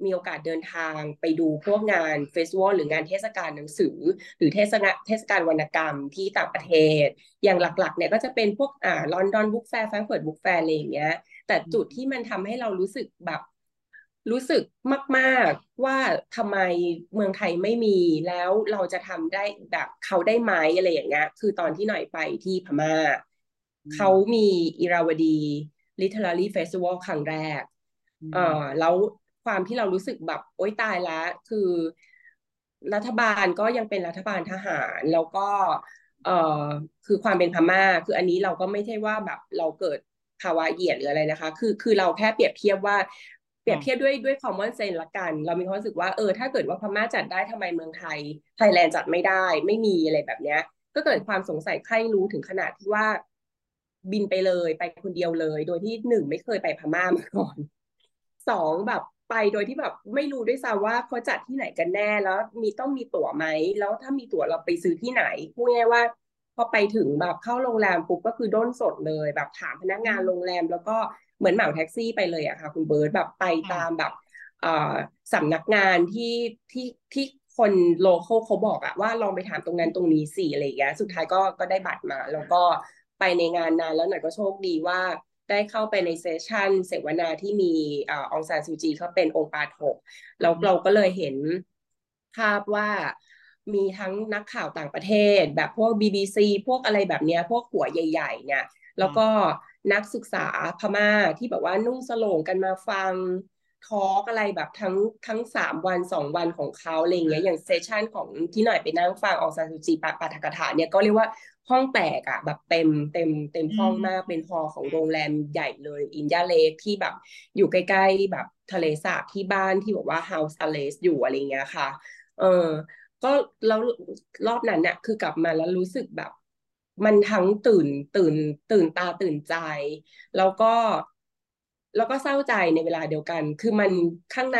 มีโอกาสเดินทางไปดูพวกงาน festival หรืองานเทศกาลหนังสือ หรือเทศกาลเทศกาลวรรณกรรมที่ต่างประเทศ อย่างหลักๆเนี่ยก็จะเป็นพวกอ่า London Book Fair Frankfurt Book Fair อะไรอย่างเงี้ยแต่จุดที่มันทำให้เรารู้สึกแบบ รู้สึกมากๆว่าทำไมเมืองไทยไม่มีแล้วเราจะทำได้แบบเขาได้ไหมอะไรอย่างเงี้ยคือตอนที่หน่อยไปที่พม่า
อืม
เขามีอิราวดี literary festival ครั้งแรก
อื
เอ่
ม
อแล้วความที่เรารู้สึกแบบโอ๊ยตายแล้วคือรัฐบาลก็ยังเป็นรัฐบาลทหาร แล้วก็เอ่อคือความเป็นพม่า คืออันนี้เราก็ไม่ใช่ว่าแบบเราเกิดภาวะเหยียดหรืออะไรนะคะ คือคือเราแค่เปรียบเทียบว่า เปรียบ
ค่ะ
เทียบด้วยด้วย common sense ละกัน เรามีความรู้สึกว่าเออถ้าเกิดว่าพม่าจัดได้ทำไมเมืองไทยไทยแลนด์จัดไม่ได้ ไม่มีอะไรแบบเนี้ย ก็เกิดความสงสัยใคร่รู้ถึงขนาดที่ว่า บินไปเลยไปคนเดียวเลย โดยที่หนึ่งไม่เคยไปพม่ามาก่อนสองแบบไปโดยที่แบบไม่รู้ด้วยซ้ำว่าเขาจัดที่ไหนกันแน่แล้วมีต้องมีตั๋วไหมแล้วถ้ามีตั๋วเราไปซื้อที่ไหนพูดง่ายๆว่า พอไปถึงแบบเข้าโรงแรมปุ๊บก็คือด้นสดเลย แบบถามพนักงานโรงแรม แล้วก็ เหมือนเหมาแท็กซี่ไปเลยอะค่ะ คุณเบิร์ตแบบไป
ค่ะ
ตามแบบเอ่อสำนักงานที่ที่ที่คน local เขาบอกอะว่าลองไปถามตรงนั้นตรงนี้สิอะไรอย่างเงี้ยสุดท้ายก็ก็ได้บัตรมา แล้วก็ไปในงานนั้นแล้วหน่อยก็โชคดีว่าได้เข้าไปใน session เสวนาที่มีอ่าองซานซูจีเขาเป็นองค์ปาฐกแล้วเราก็เลยเห็นภาพว่ามีทั้งนักข่าวต่างประเทศ แบบพวก BBC พวกอะไรแบบเนี้ย พวกหัวใหญ่ ๆ เนี่ย แล้วก็ นักศึกษาพม่าที่แบบว่านุ่งสโลงกันมาฟังทอล์กอะไรแบบทั้งทั้งสามวันสองวันของเขาอะไรอย่างเงี้ยอย่างเซสชันของที่หน่อยไปนั่งฟังองซานซูจีปาปาฐกถาเนี่ยก็เรียกว่าห้องแตกอะแบบเต็มเต็มเต็มห้องมากเป็นฮอของโรงแรมใหญ่เลย อินยาเลกที่แบบอยู่ใกล้ๆแบบทะเลสาบที่บ้านที่บอกว่า House Arrest อยู่อะไรเงี้ยค่ะ เออก็แล้วรอบนั้นเนี่ยคือกลับมาแล้วรู้สึกแบบ มันทั้งตื่นตื่นตื่นตาตื่นใจ แล้วก็แล้วก็เศร้าใจในเวลาเดียวกัน คือมันข้างใน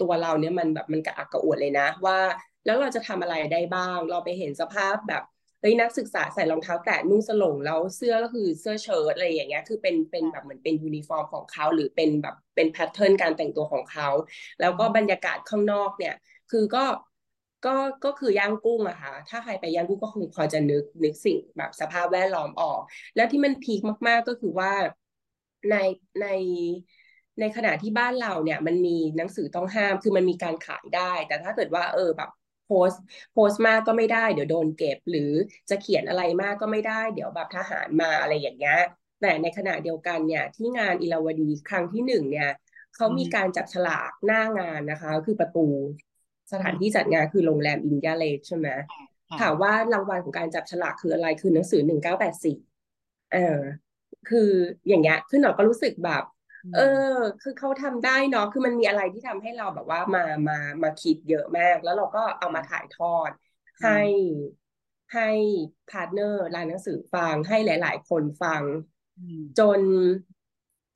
ตัวเราเนี่ยมันแบบมันกระอักกระอ่วนเลยนะ ว่าแล้วเราจะทำอะไรได้บ้าง เราไปเห็นสภาพแบบเฮ้ยนักศึกษาใส่รองเท้าแตะนุ่งโสร่งแล้วเสื้อก็คือเสื้อเชิ้ตอะไรอย่างเงี้ยคือเป็นเป็นแบบเหมือนเป็นยูนิฟอร์มของเขาหรือเป็นแบบเป็น pattern การแต่งตัวของเขา แล้วก็บรรยากาศข้างนอกเนี่ย คือก็ ก็ก็คือย่างกุ้งอะค่ะ ถ้าใครไปย่างกุ้งก็คงพอจะนึกนึกสิ่งแบบสภาพแวดล้อมออก แล้วที่มันพีคมาก ๆ ก็คือว่าในในในขณะที่บ้านเราเนี่ย มันมีหนังสือต้องห้ามคือมันมีการขายได้ แต่ถ้าเกิดว่า เออแบบโพสโพสมากก็ไม่ได้เดี๋ยวโดนเก็บ หรือจะเขียนอะไรมากก็ไม่ได้ เดี๋ยวแบบทหารมาอะไรอย่างเงี้ยแต่ในขณะเดียวกันเนี่ย ที่งานอิราวดีครั้งที่หนึ่งเนี่ยเขามีการจับฉลากหน้างานนะคะ คือประตู สถานที่จัดงานคือโรงแรมอินยาเลคใช่ไหมถามว่ารางวัลของการจับฉลากคืออะไรคือหนังสือหนึ่งเก้าแปดสี่เออคืออย่างเงี้ยคือหน่อยก็รู้สึกแบบ เออ คือเขาทำได้เนาะคือมันมีอะไรที่ทำให้เราแบบว่ามามามาคิดเยอะมาก แล้วเราก็เอามาถ่ายทอด ให้ให้ partner ร้านหนังสือฟังให้หลาย ๆ คนฟัง จน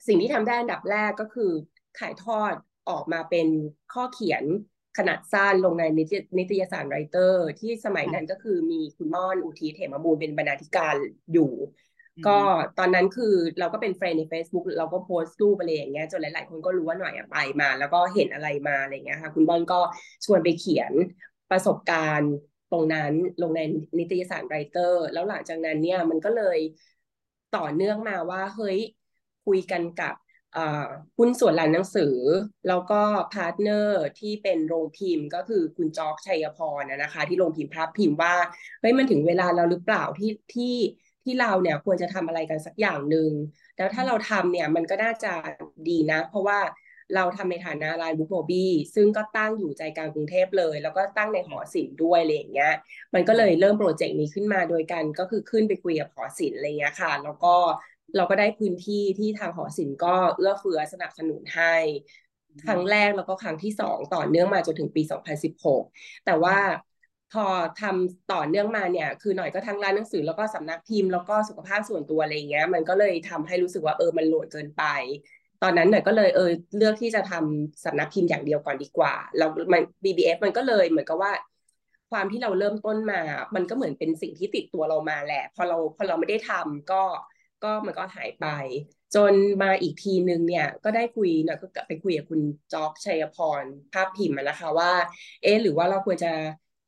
สิ่งที่ทำได้อันดับแรกก็คือถ่ายทอดออกมาเป็นข้อเขียน ขนาดสั้นลงในนิตยสารไรเตอร์ ที่สมัยนั้นก็คือมีคุณม่อนอุทิศเหมบูลเป็นบรรณาธิการอยู่ ก็ตอนนั้นคือเราก็เป็นเฟรนใน Facebook เราก็โพสต์รูปอะไรอย่างเงี้ยจนหลาย ๆ คนก็รู้ว่าหน่อยไปมา แล้วก็เห็นอะไรมาอะไรเงี้ยค่ะ คุณบอลก็ชวนไปเขียนประสบการณ์ตรงนั้นลงในนิตยสาร Writer แล้วหลังจากนั้นเนี่ยมันก็เลยต่อเนื่องมาว่าเฮ้ยคุยกันกับ หุ้นส่วนร้านหนังสือ แล้วก็ partner ที่เป็นโรงพิมพ์ก็คือคุณจอกชัยพรนะคะ ที่โรงพิมพ์ภาพพิมพ์ว่าเฮ้ยมันถึงเวลาเราหรือเปล่าที่ที่ที่เราเนี่ยควรจะทำอะไรกันสักอย่างหนึ่งแล้วถ้าเราทำเนี่ยมันก็น่าจะดีนะ เพราะว่าเราทำในฐานะร้าน Book Moby ซึ่งก็ตั้งอยู่ใจกลางกรุงเทพเลย แล้วก็ตั้งในหอศิลป์ด้วยอะไรอย่างเงี้ย มันก็เลยเริ่มโปรเจกต์นี้ขึ้นมาโดยกันก็คือขึ้นไปคุยกับหอศิลป์อะไรเงี้ยค่ะ แล้วก็ เราก็ได้พื้นที่ที่ทางหอศิลป์ก็เอื้อเฟื้อสนับสนุนให้ ครั้งแรกแล้วก็ครั้งที่สองต่อเนื่องมาจนถึงปี 2016 แต่ว่าพอทำต่อเนื่องมาเนี่ย คือหน่อยก็ทั้งร้านหนังสือแล้วก็สำนักพิมพ์แล้วก็สุขภาพส่วนตัวอะไรเงี้ย มันก็เลยทำให้รู้สึกว่าเออมันโหลดเกินไป ตอนนั้นหน่อยก็เลยเออเลือกที่จะทำสำนักพิมพ์อย่างเดียวก่อนดีกว่าแล้วมัน BBF มันก็เลยเหมือนกับว่า ความที่เราเริ่มต้นมา มันก็เหมือนเป็นสิ่งที่ติดตัวเรามาแหละ พอเราพอเราไม่ได้ทำก็ ก็มันก็หายไป จนมาอีกทีนึงเนี่ย ก็ได้คุยนะก็ไปคุยกับคุณจอกชัยพรภาพพิมพ์นะคะว่า เอ๊หรือว่าเราควรจะ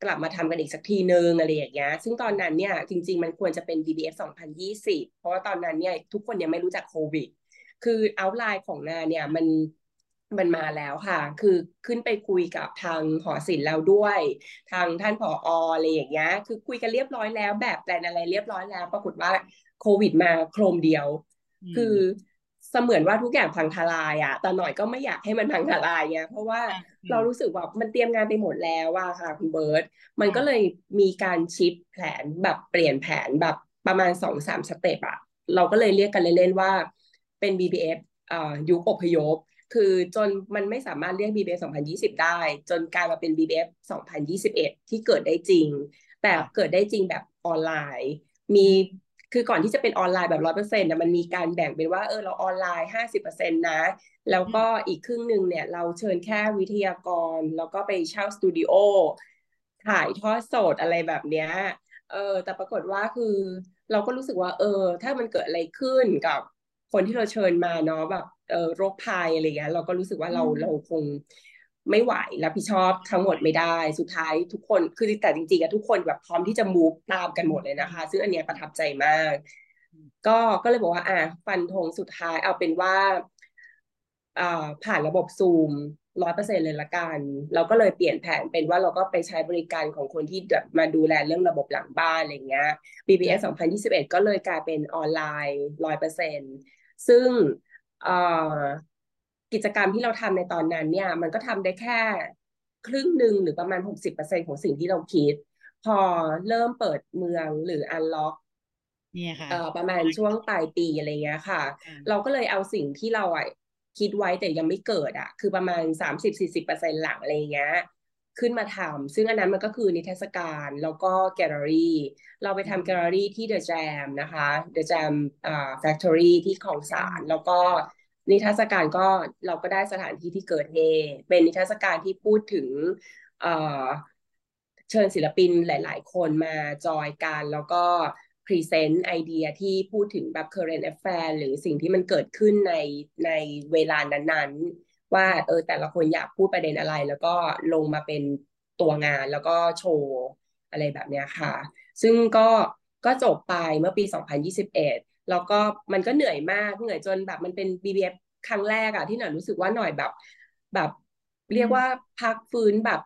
กลับมาทำกันอีกสักทีนึงอะไรอย่างเงี้ย ซึ่งตอนนั้นเนี่ยจริง ๆ มันควรจะเป็น BBF 2020 เพราะว่าตอนนั้นเนี่ยทุกคนยังไม่รู้จักโควิด คือเอาไลน์ของงานเนี่ยมันมันมาแล้วค่ะ คือขึ้นไปคุยกับทางหอศิลป์แล้วด้วย ทางท่านผออะไรอย่างเงี้ย คือคุยกันเรียบร้อยแล้ว แบบแปลนอะไรเรียบร้อยแล้ว ปรากฏว่า โควิดมาโครมเดียว คือเสมือนว่าทุกอย่างพังทลายอะแต่หน่อยก็ไม่อยากให้มันพังทลายไงเพราะว่าเรารู้สึกว่ามันเตรียมงานไปหมดแล้วว่าค่ะคุณเบิร์ตมันก็เลยมีการ shift แผนแบบเปลี่ยนแผนแบบประมาณสองสาม step อะเราก็เลยเรียกกันเล่นๆว่าเป็น BBF อ่ายุคอพยพ คือจนมันไม่สามารถเรียก BBF 2020 ได้ จนกลายมาเป็น BBF 2021 ที่เกิดได้จริง แต่เกิดได้จริงแบบออนไลน์ มี คือก่อนที่จะเป็นออนไลน์แบบร้อยเปอร์เซ็นต์นะมันมีการแบ่งเป็นว่าเออเราออนไลน์ห้าสิบเปอร์เซ็นต์นะ แล้วก็อีกครึ่งหนึ่งเนี่ยเราเชิญแค่วิทยากร แล้วก็ไปเช่าสตูดิโอถ่ายทอดสดอะไรแบบเนี้ยเออแต่ปรากฏว่าคือ เราก็รู้สึกว่า เออ ถ้ามันเกิดอะไรขึ้นกับคนที่เราเชิญมาเนาะแบบเออโรคภัยอะไรเงี้ยเราก็รู้สึกว่าเราเราคง ไม่ไหวรับผิดชอบทั้งหมดไม่ได้ สุดท้ายทุกคนคือแต่จริงๆอะทุกคนแบบพร้อมที่จะมูฟตามกันหมดเลยนะคะ ซึ่งอันเนี้ยประทับใจมาก ก็ก็เลยบอกว่า อะฟันธงสุดท้ายเอาเป็นว่าอ่าผ่านระบบซูมร้อยเปอร์เซ็นเลยละกัน เราก็เลยเปลี่ยนแผนเป็นว่าเราก็ไปใช้บริการของคนที่แบบมาดูแลเรื่องระบบหลังบ้านอะไรเงี้ย BBS 2021 ก็เลยกลายเป็นออนไลน์ร้อยเปอร์เซ็นซึ่ง กิจกรรมที่เราทำในตอนนั้นเนี่ย มันก็ทำได้แค่ครึ่งหนึ่งหรือประมาณหกสิบเปอร์เซ็นของสิ่งที่เราคิด พอเริ่มเปิดเมืองหรืออันล็อก
เนี่ยค่ะ
ประมาณช่วงปลายปีอะไรเงี้ยค่ะ เราก็เลยเอาสิ่งที่เราอะคิดไว้แต่ยังไม่เกิดอะ คือประมาณสามสิบสี่สิบเปอร์เซ็นต์หลังอะไรเงี้ยขึ้นมาทำซึ่งอันนั้นมันก็คือนิทรรศการแล้วก็แกลเลอรี่ เราไปทำแกลเลอรี่ที่ The Jam นะคะ The Jam อ่า Factory ที่คลองสานแล้วก็ นิทรรศการก็เราก็ได้สถานที่ที่เกิดเหตุเป็นนิทรรศการที่พูดถึงเชิญศิลปินหลาย ๆ คนมาจอยกันแล้วก็ present idea ที่พูดถึงแบบ current affair หรือสิ่งที่มันเกิดขึ้นในในเวลานั้น ๆ ว่าเออแต่ละคนอยากพูดประเด็นอะไร แล้วก็ลงมาเป็นตัวงานแล้วก็โชว์อะไรแบบเนี้ยค่ะ ซึ่งก็ก็จบไปเมื่อปี 2021 แล้วก็มันก็เหนื่อยมากเหนื่อยจนแบบมันเป็น BBF ครั้งแรกอะที่หน่อยรู้สึกว่าหน่อยแบบ แบบเรียกว่าพักฟื้นแบบ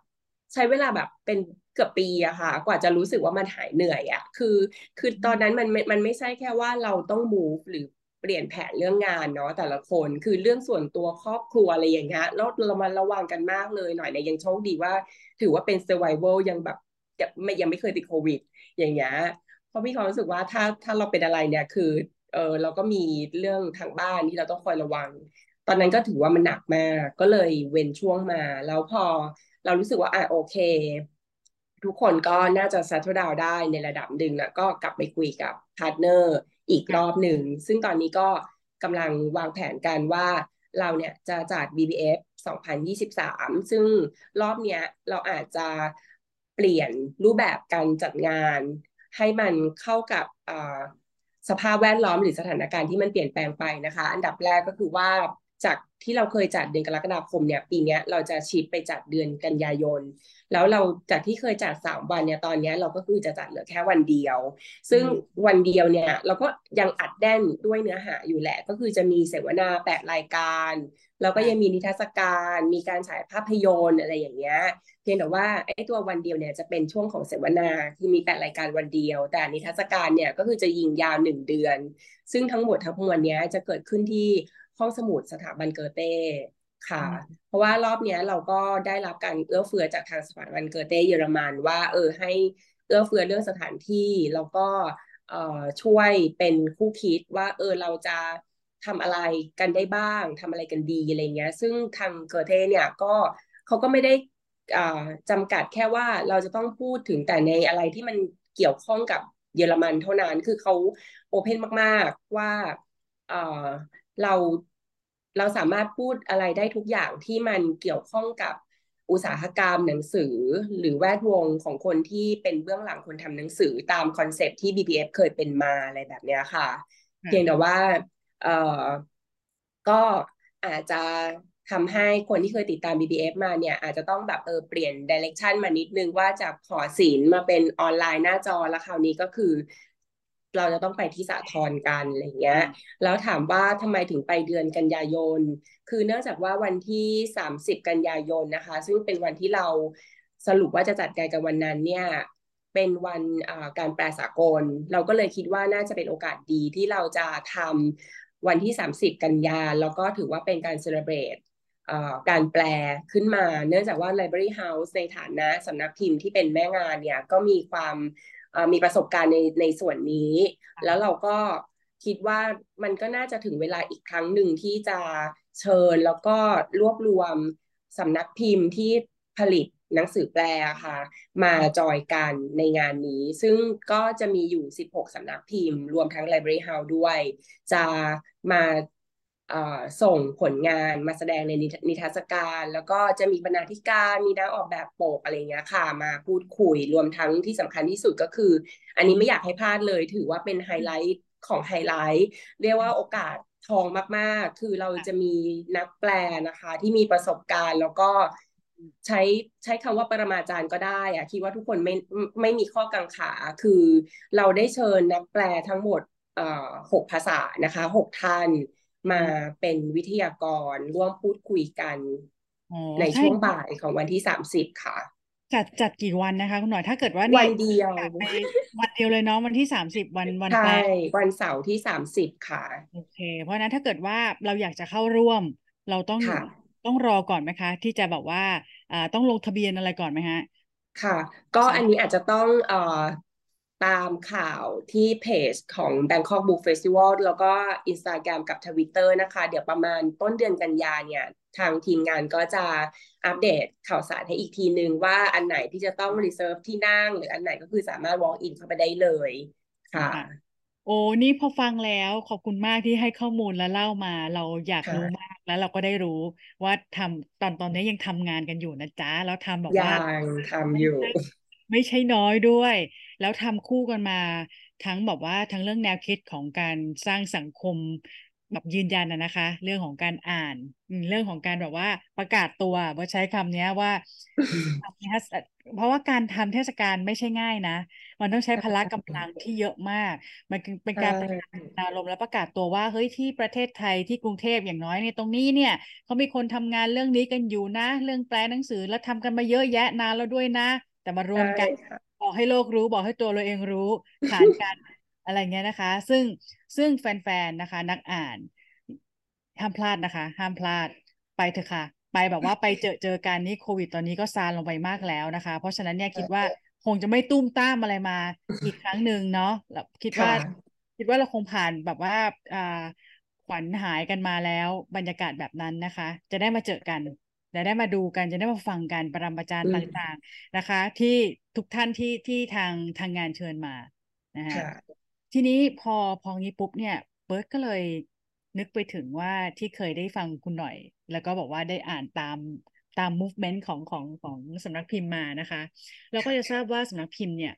ใช้เวลาแบบเป็นเกือบปีอะค่ะ กว่าจะรู้สึกว่ามันหายเหนื่อยอะคือ คือตอนนั้นมันมันไม่ใช่แค่ว่าเราต้อง move หรือเปลี่ยนแผนเรื่องงานเนาะแต่ละคนคือเรื่องส่วนตัวครอบครัวอะไรอย่างเงี้ยแล้วเรามาระวังกันมากเลยหน่อยเนี่ยยังโชคดีว่า ถือว่าเป็น survival ยังแบบไม่ยังไม่เคยติดโควิด อย่างเงี้ย เพราะมีความรู้สึกว่าถ้าถ้าเราเป็นอะไรเนี่ยคือเออเราก็มีเรื่องทางบ้านที่เราต้องคอยระวัง ตอนนั้นก็ถือว่ามันหนักมาก ก็เลยเว้นช่วงมา แล้วพอเรารู้สึกว่าอะโอเค ทุกคนก็น่าจะ settle down ได้ในระดับหนึ่งแล้วก็กลับไปคุยกับ partnerอีกรอบหนึ่ง ซึ่งตอนนี้ก็กำลังวางแผนกันว่าเราเนี่ยจะจัด BBF 2023 ซึ่งรอบเนี้ยเราอาจจะเปลี่ยนรูปแบบการจัดงาน ให้มันเข้ากับสภาพแวดล้อมหรือสถานการณ์ที่มันเปลี่ยนแปลงไปนะคะ อันดับแรกก็คือว่าจากที่เราเคยจัดเดือนกรกฎาคมเนี่ย ปีนี้เราจะชิปไปจัดเดือนกันยายน แล้วเราจากที่เคยจัดสามวันเนี่ยตอนนี้เราก็คือจะจัดเหลือแค่วันเดียว ซึ่งวันเดียวเนี่ยเราก็ยังอัดแน่นด้วยเนื้อหาอยู่แหละ ก็คือจะมีเสวนาแปดรายการแล้วก็ยังมีนิทรรศการ มีการฉายภาพยนตร์อะไรอย่างเงี้ย เพียงแต่ว่าไอ้ตัววันเดียวเนี่ยจะเป็นช่วงของเสวนา คือมีแปดรายการวันเดียว แต่นิทรรศการเนี่ยก็คือจะยิงยาวหนึ่งเดือน ซึ่งทั้งหมดทั้งมวลเนี้ยจะเกิดขึ้นที่ ห้องสมุดสถาบันเกอเต้ค่ะ เพราะว่ารอบนี้เราก็ได้รับการเอื้อเฟื้อจากทางสถาบันเกอเต้เยอรมันว่า เออให้เอื้อเฟื้อเรื่องสถานที่แล้วก็เอ่อช่วยเป็นคู่คิดว่า เออเราจะทำอะไรกันได้บ้างทำอะไรกันดีอะไรเงี้ย ซึ่งทางเกอเทเนี่ยก็เขาก็ไม่ได้จำกัดแค่ว่าเราจะต้องพูดถึงแต่ในอะไรที่มันเกี่ยวข้องกับเยอรมันเท่านั้นคือเขาโอเพนมาก ๆ ว่า เราเราสามารถพูดอะไรได้ทุกอย่างที่มันเกี่ยวข้องกับอุตสาหกรรมหนังสือ หรือแวดวงของคนที่เป็นเบื้องหลังคนทำหนังสือตามคอนเซปที่ BBF เคยเป็นมาอะไรแบบนี้ค่ะ เพียงแต่ว่าเออก็อาจจะทำให้คนที่เคยติดตาม BBF มาเนี่ย อาจจะต้องแบบเออเปลี่ยนดิเรกชันมานิดนึงว่าจากขอศิลมาเป็นออนไลน์หน้าจอแล้วคราวนี้ก็คือ เราจะต้องไปที่สาทรกันอะไรเงี้ยแล้วถามว่าทำไมถึงไปเดือนกันยายน คือเนื่องจากว่าวันที่ 30 กันยายนนะคะ ซึ่งเป็นวันที่เราสรุปว่าจะจัดการกันวันนั้นเนี่ยเป็นวันการแปลสากล เราก็เลยคิดว่าน่าจะเป็นโอกาสดีที่เราจะทำวันที่ 30 กันยา แล้วก็ถือว่าเป็นการเซเลบรตการแปลขึ้นมา เนื่องจากว่า Library House ในฐานะสำนักพิมพ์ที่เป็นแม่งานเนี่ยก็มีความ มีประสบการณ์ในในส่วนนี้ แล้วเราก็คิดว่ามันก็น่าจะถึงเวลาอีกครั้งหนึ่งที่จะเชิญแล้วก็รวบรวมสำนักพิมพ์ที่ผลิตหนังสือแปลค่ะ มาจอยกันในงานนี้ ซึ่งก็จะมีอยู่ 16 สำนักพิมพ์ รวมทั้ง Library House ด้วย จะมา ส่งผลงานมาแสดงในนิทรรศการ แล้วก็จะมีบรรณาธิการมีนักออกแบบปกอะไรเงี้ยค่ะ มาพูดคุยรวมทั้งที่สำคัญที่สุดก็คือ อันนี้ไม่อยากให้พลาดเลย ถือว่าเป็นไฮไลท์ของไฮไลท์เรียกว่าโอกาสทองมาก ๆ คือเราจะมีนักแปลนะคะ ที่มีประสบการณ์แล้วก็ใช้ใช้คำว่าปรมาจารย์ก็ได้อะคิดว่าทุกคนไม่ไม่มีข้อกังขา คือเราได้เชิญนักแปลทั้งหมดหกภาษานะคะหกท่าน มาเป็นวิทยากรร่วมพูดคุยกันในช่วงบ่ายของวันที่สามสิบค่ะ
จัดจัดกี่วันนะคะคุณหน่อยถ้าเกิดว่า
วันเดียว
วันเดียวเลยเนาะวันที่สามสิบวันวันแปล
วันเสาร์ที่สามสิบค่ะ
โอเค เพราะนั้นถ้าเกิดว่าเราอยากจะเข้าร่วม เราต้องต้องรอก่อนไหมคะ ที่จะแบบว่าอ่าต้องลงทะเบียนอะไรก่อนไหมฮะ
ค่ะ ก็อันนี้อาจจะต้องเอ่อ ตามข่าวที่เพจของ Bangkok Book Festival แล้วก็ Instagram กับ Twitter นะคะ เดี๋ยวประมาณต้นเดือนกันยาเนี่ย ทางทีมงานก็จะอัปเดตข่าวสารให้อีกทีนึง ว่าอันไหนที่จะต้อง reserve ที่นั่ง หรืออันไหนก็คือสามารถ walk in เข้าไปได้เลยค่ะ
โอ้นี่พอฟังแล้วขอบคุณมากที่ให้ข้อมูลและเล่ามา เราอยากรู้มากแล้วเราก็ได้รู้ว่าทำตอนตอนนี้ยังทำงานกันอยู่นะจ๊ะแล้วทำแบบว่า
ยังทำอยู่
ไม่ใช่น้อยด้วย แล้วทำคู่กันมา ทั้งแบบว่าทั้งเรื่องแนวคิดของการสร้างสังคมแบบยืนยันนะนะคะ เรื่องของการอ่านเรื่องของการแบบว่าประกาศตัวว่าใช้คำนี้ว่าเพราะว่าการทำเทศกาลไม่ใช่ง่ายนะ มันต้องใช้พละกำลังที่เยอะมาก มันเป็นการประกาศอารมณ์และประกาศตัวว่าเฮ้ยที่ประเทศไทยที่กรุงเทพอย่างน้อยเนี่ยตรงนี้เนี่ยเขามีคนทำงานเรื่องนี้กันอยู่นะ เรื่องแปลหนังสือแล้วทำกันมาเยอะแยะนานแล้วด้วยนะ แต่มารวมกัน บอกให้โลกรู้บอกให้ตัวเราเองรู้ขานกันอะไรเงี้ยนะคะ ซึ่งซึ่งแฟนๆนะคะ นักอ่านห้ามพลาดนะคะ ห้ามพลาดไปเถอะค่ะ ไปแบบว่าไปเจอเจอการนี้โควิดตอนนี้ก็ซาลงไปมากแล้วนะคะ เพราะฉะนั้นเนี่ยคิดว่าคงจะไม่ตุ้มต้ามอะไรมาอีกครั้งหนึ่งเนาะคิดว่าคิดว่าเราคงผ่านแบบว่าอ่าขวัญหายกันมาแล้วบรรยากาศแบบนั้นนะคะ จะได้มาเจอกัน จะได้มาดูกันจะได้มาฟังกันปรมาจารย์ต่างๆนะคะ ที่ทุกท่านที่ที่ทางทางงานเชิญมานะคะทีนี้พอพองี้ปุ๊บเนี่ยเบิร์ตก็เลยนึกไปถึงว่าที่เคยได้ฟังคุณหน่อย แล้วก็บอกว่าได้อ่านตามตาม movement ของของของสำนักพิมพ์มานะคะ เราก็จะทราบว่าสำนักพิมพ์เนี่ย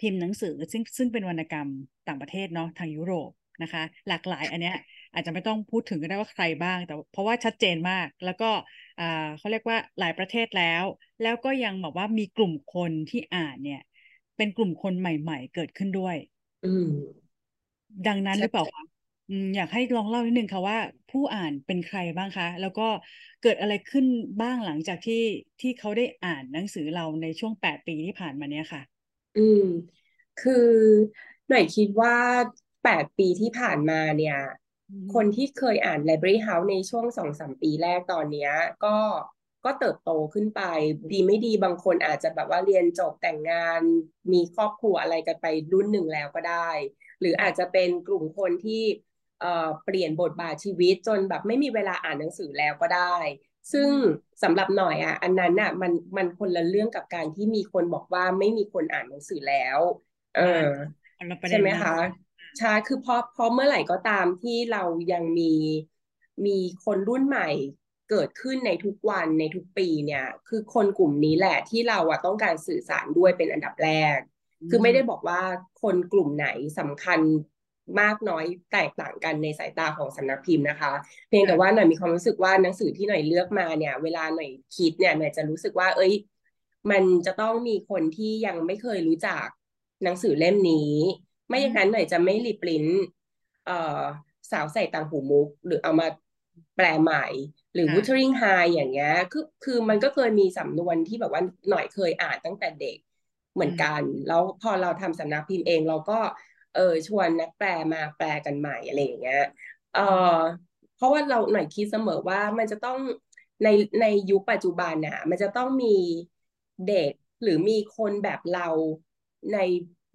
พิมพ์หนังสือซึ่งซึ่งเป็นวรรณกรรมต่างประเทศเนาะทางยุโรปนะคะ หลากหลายอันเนี้ย อาจจะไม่ต้องพูดถึงก็ได้ว่าใครบ้าง แต่เพราะว่าชัดเจนมาก แล้วก็เขาเรียกว่าหลายประเทศแล้ว แล้วก็ยังบอกว่ามีกลุ่มคนที่อ่านเนี่ย เป็นกลุ่มคนใหม่ ๆ เกิดขึ้นด้วย
อืม
ดังนั้นหรือเปล่าคะอยากให้ลองเล่านิดนึงค่ะว่า ผู้อ่านเป็นใครบ้างคะ แล้วก็เกิดอะไรขึ้นบ้างหลังจากที่ที่เขาได้อ่านหนังสือเราในช่วงแปดปีที่ผ่านมาเนี้ยค่ะ
อืม คือหน่อยคิดว่าแปดปีที่ผ่านมาเนี่ย คนที่เคยอ่าน Library House ในช่วงสองสามปีแรกตอนเนี้ยก็ก็เติบโตขึ้นไป ดีไม่ดีบางคนอาจจะแบบว่าเรียนจบแต่งงาน มีครอบครัวอะไรกันไปรุ่นหนึ่งแล้วก็ได้ หรืออาจจะเป็นกลุ่มคนที่เอ่อเปลี่ยนบทบาทชีวิตจนแบบไม่มีเวลาอ่านหนังสือแล้วก็ได้ ซึ่งสำหรับหน่อยอะ อันนั้นอะมันมันคนละเรื่องกับการที่มีคนบอกว่าไม่มีคนอ่านหนังสือแล้ว เออใช่ไหมคะ ใช่คือเพราะเพราะเมื่อไหร่ก็ตามที่เรายังมีมีคนรุ่นใหม่เกิดขึ้นในทุกวันในทุกปีเนี่ย คือคนกลุ่มนี้แหละที่เราอะต้องการสื่อสารด้วยเป็นอันดับแรก คือไม่ได้บอกว่าคนกลุ่มไหนสำคัญมากน้อยแตกต่างกันในสายตาของสำนักพิมพ์นะคะ เพียงแต่ว่าหน่อยมีความรู้สึกว่าหนังสือที่หน่อยเลือกมาเนี่ย เวลาหน่อยคิดเนี่ยหน่อยจะรู้สึกว่า เอ้ย มันจะต้องมีคนที่ยังไม่เคยรู้จักหนังสือเล่มนี้ ไม่อย่างนั้นหน่อยจะไม่รีปริ้นเอ่อสาวใส่ต่างหูมุก หรือเอามาแปลใหม่ หรือ Wuthering High อย่างเงี้ยคือคือมันก็เคยมีสำนวนที่แบบว่าหน่อยเคยอ่านตั้งแต่เด็กเหมือนกัน แล้วพอเราทำสำนักพิมพ์เองเราก็เออชวนนักแปลมาแปลกันใหม่อะไรอย่างเงี้ยเออเพราะว่าเราหน่อยคิดเสมอว่ามันจะต้องในในยุคปัจจุบันน่ะ มันจะต้องมีเด็กหรือมีคนแบบเราใน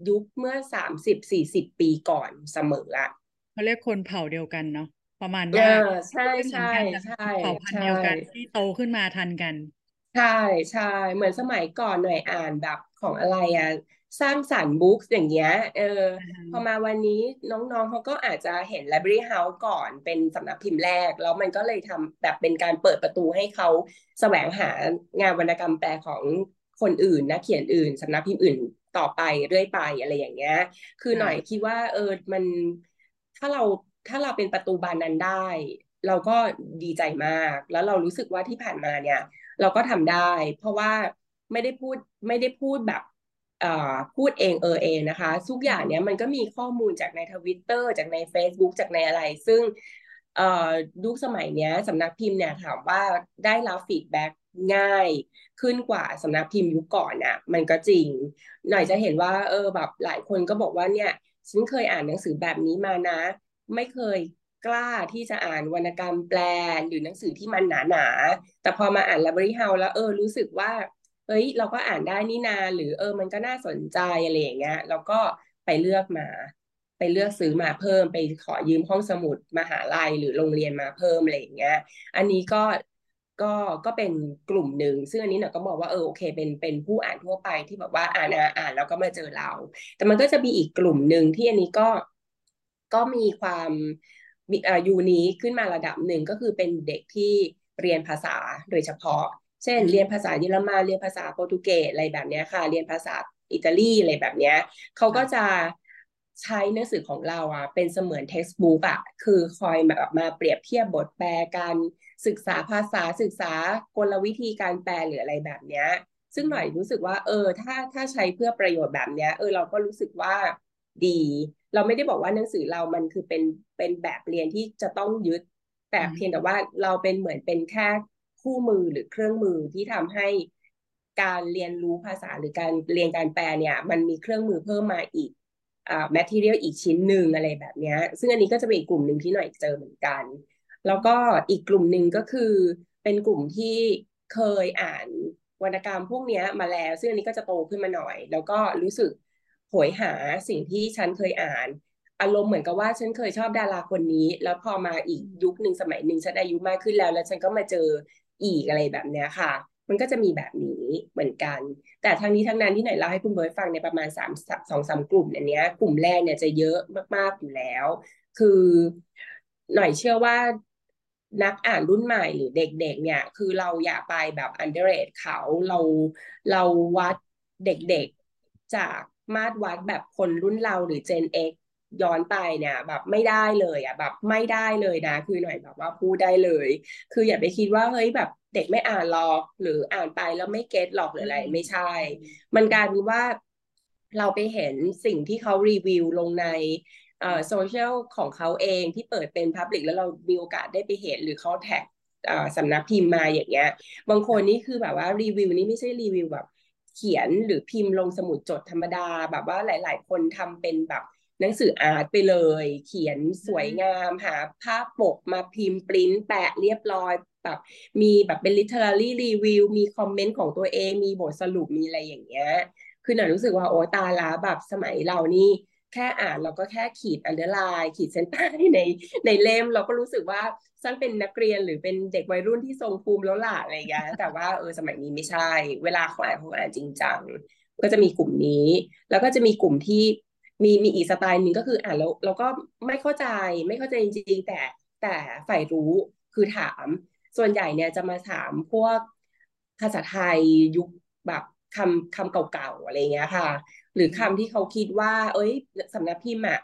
ยุคเมื่อสามสิบสี่สิบปีก่อนเสมออะ
เขาเรียกคนเผ่าเดียวกันเนาะประมาณ
ว่าใช่ใช่ใช่
เผ่าพันธุ์เดียวกันที่โตขึ้นมาทันกัน
ใช่ใช่เหมือนสมัยก่อนหน่อยอ่านแบบของอะไรอะสร้างสรรค์บุ๊กอย่างเงี้ยเออพอมาวันนี้น้องๆเขาก็อาจจะเห็น Library House ก่อนเป็นสำนักพิมพ์แรก แล้วมันก็เลยทำแบบเป็นการเปิดประตูให้เขาแสวงหางานวรรณกรรมแปลของคนอื่นนะเขียนอื่นสำนักพิมพ์อื่น ต่อไปเรื่อยไปอะไรอย่างเงี้ย คือหน่อยคิดว่า เออมันถ้าเราถ้าเราเป็นประตูบานนั้นได้ เราก็ดีใจมาก แล้วเรารู้สึกว่าที่ผ่านมาเนี่ย เราก็ทำได้ เพราะว่าไม่ได้พูดไม่ได้พูดแบบพูดเองเออเองนะคะ ทุกอย่างเนี้ยมันก็มีข้อมูลจากในทวิตเตอร์จากใน Facebook จากในอะไร ซึ่งยุคสมัยเนี้ยสำนักพิมพ์เนี่ยถามว่าได้รับ feedback ง่ายขึ้นกว่าสำนักพิมพ์ยุคก่อนน่ะมันก็จริง หน่อยจะเห็นว่า เออแบบหลายคนก็บอกว่าเนี่ยฉันเคยอ่านหนังสือแบบนี้มานะ ไม่เคยกล้าที่จะอ่านวรรณกรรมแปลหรือหนังสือที่มันหนาๆแต่พอมาอ่าน Library House แล้วเออรู้สึกว่าเฮ้ย เราก็อ่านได้นี่นาหรือเออมันก็น่าสนใจอะไรอย่างเงี้ยเราก็ไปเลือกมา ไปเลือกซื้อมาเพิ่ม ไปขอยืมห้องสมุดมหาลัยหรือโรงเรียนมาเพิ่มอะไรอย่างเงี้ย อันนี้ก็ ก็ก็เป็นกลุ่มหนึ่งซึ่งอันนี้เนี่ยก็บอกว่าเออโอเคเป็นเป็นผู้อ่านทั่วไปที่แบบว่าอ่านอ่านแล้วก็มาเจอเรา แต่มันก็จะมีอีกกลุ่มหนึ่งที่อันนี้ก็ก็มีความมีอ่ายูนี้ขึ้นมาระดับหนึ่งก็คือเป็นเด็กที่เรียนภาษาโดยเฉพาะ เช่น เรียนภาษาเยอรมันเรียนภาษาโปรตุเกสอะไรแบบนี้ค่ะ เรียนภาษาอิตาลีอะไรแบบนี้เขาก็จะใช้หนังสือของเราอะเป็นเสมือน textbook อะคือคอยแบบมาเปรียบเทียบบทแปลกัน ศึกษาภาษาศึกษากลวิธีการแปลหรืออะไรแบบเนี้ย ซึ่งหน่อยรู้สึกว่า เออ ถ้าถ้าใช้เพื่อประโยชน์แบบเนี้ย เออเราก็รู้สึกว่าดี เราไม่ได้บอกว่าหนังสือเรามันคือเป็นเป็นแบบเรียนที่จะต้องยึด แต่เพียงแต่ว่าเราเป็นเหมือนเป็นแค่คู่มือหรือเครื่องมือที่ทำให้การเรียนรู้ภาษาหรือการเรียนการแปลเนี่ย มันมีเครื่องมือเพิ่มมาอีกอ่า material อีกชิ้นหนึ่งอะไรแบบเนี้ย ซึ่งอันนี้ก็จะเป็นอีกกลุ่มหนึ่งที่หน่อยเจอเหมือนกัน แล้วก็อีกกลุ่มหนึ่งก็คือเป็นกลุ่มที่เคยอ่านวรรณกรรมพวกนี้มาแล้ว ซึ่งอันนี้ก็จะโตขึ้นมาหน่อย แล้วก็รู้สึกโหยหาสิ่งที่ฉันเคยอ่าน อารมณ์เหมือนกับว่าฉันเคยชอบดาราคนนี้ แล้วพอมาอีกยุคหนึ่งสมัยหนึ่งฉันอายุมากขึ้นแล้ว แล้วฉันก็มาเจออีกอะไรแบบเนี้ยค่ะ มันก็จะมีแบบนี้เหมือนกัน แต่ทั้งนี้ทั้งนั้นที่ไหนเล่าให้คุณเบิร์ตฟังในประมาณสามสองสามกลุ่มอันเนี้ยกลุ่มแรกเนี่ยจะเยอะมากๆอยู่แล้ว คือหน่อยเชื่อว่า นักอ่านรุ่นใหม่หรือเด็กๆ เนี่ย คือเราอย่าไปแบบ underrate เขาเราเราวัดเด็กๆ จากมาตรวัดแบบคนรุ่นเราหรือ Gen X ย้อนไปเนี่ยแบบไม่ได้เลยอะแบบไม่ได้เลยนะ คือหน่อยแบบว่าพูดได้เลย คืออย่าไปคิดว่าเฮ้ยแบบเด็กไม่อ่านหรอกหรืออ่านไปแล้วไม่เก็ตหรอกหรืออะไร ไม่ใช่ มันกลายเป็นว่าเราไปเห็นสิ่งที่เขารีวิวลงใน โซเชียลของเขาเองที่เปิดเป็นพับลิกแล้วเรามีโอกาสได้ไปเห็นหรือเขาแท็กสำนักพิมพ์มาอย่างเงี้ย บางคนนี่คือแบบว่ารีวิวนี่ไม่ใช่รีวิวแบบ เขียนหรือพิมพ์ลงสมุดจดธรรมดา แบบว่าหลาย ๆ คนทำเป็นแบบหนังสืออาร์ตไปเลย เขียนสวยงามหาภาพปกมาพิมพ์ปริ้นแปะเรียบร้อยแบบมีแบบเป็น literary review มี comment ของตัวเอง มีบทสรุปมีอะไรอย่างเงี้ย คือหน่อยรู้สึกว่าโอ้ตายละแบบสมัยเรานี่ แค่อ่านเราก็แค่ขีด underline ขีดเส้นใต้ในในเล่ม เราก็รู้สึกว่าฉันเป็นนักเรียนหรือเป็นเด็กวัยรุ่นที่ทรงภูมิแล้วล่ะอะไรอย่างเงี้ยแต่ว่าเออสมัยนี้ไม่ใช่ เวลาเขาอ่านเขาอ่านจริงจังก็จะมีกลุ่มนี้ แล้วก็จะมีกลุ่มที่มีมีอีกสไตล์หนึ่งก็คืออ่านแล้วเราก็ไม่เข้าใจไม่เข้าใจจริงๆ แต่แต่ฝ่ายรู้คือถาม ส่วนใหญ่เนี่ยจะมาถามพวกภาษาไทยยุคแบบคำคำเก่าๆอะไรเงี้ยค่ะ หรือคำที่เขาคิดว่า เอ้ยสำนักพิมพ์อะ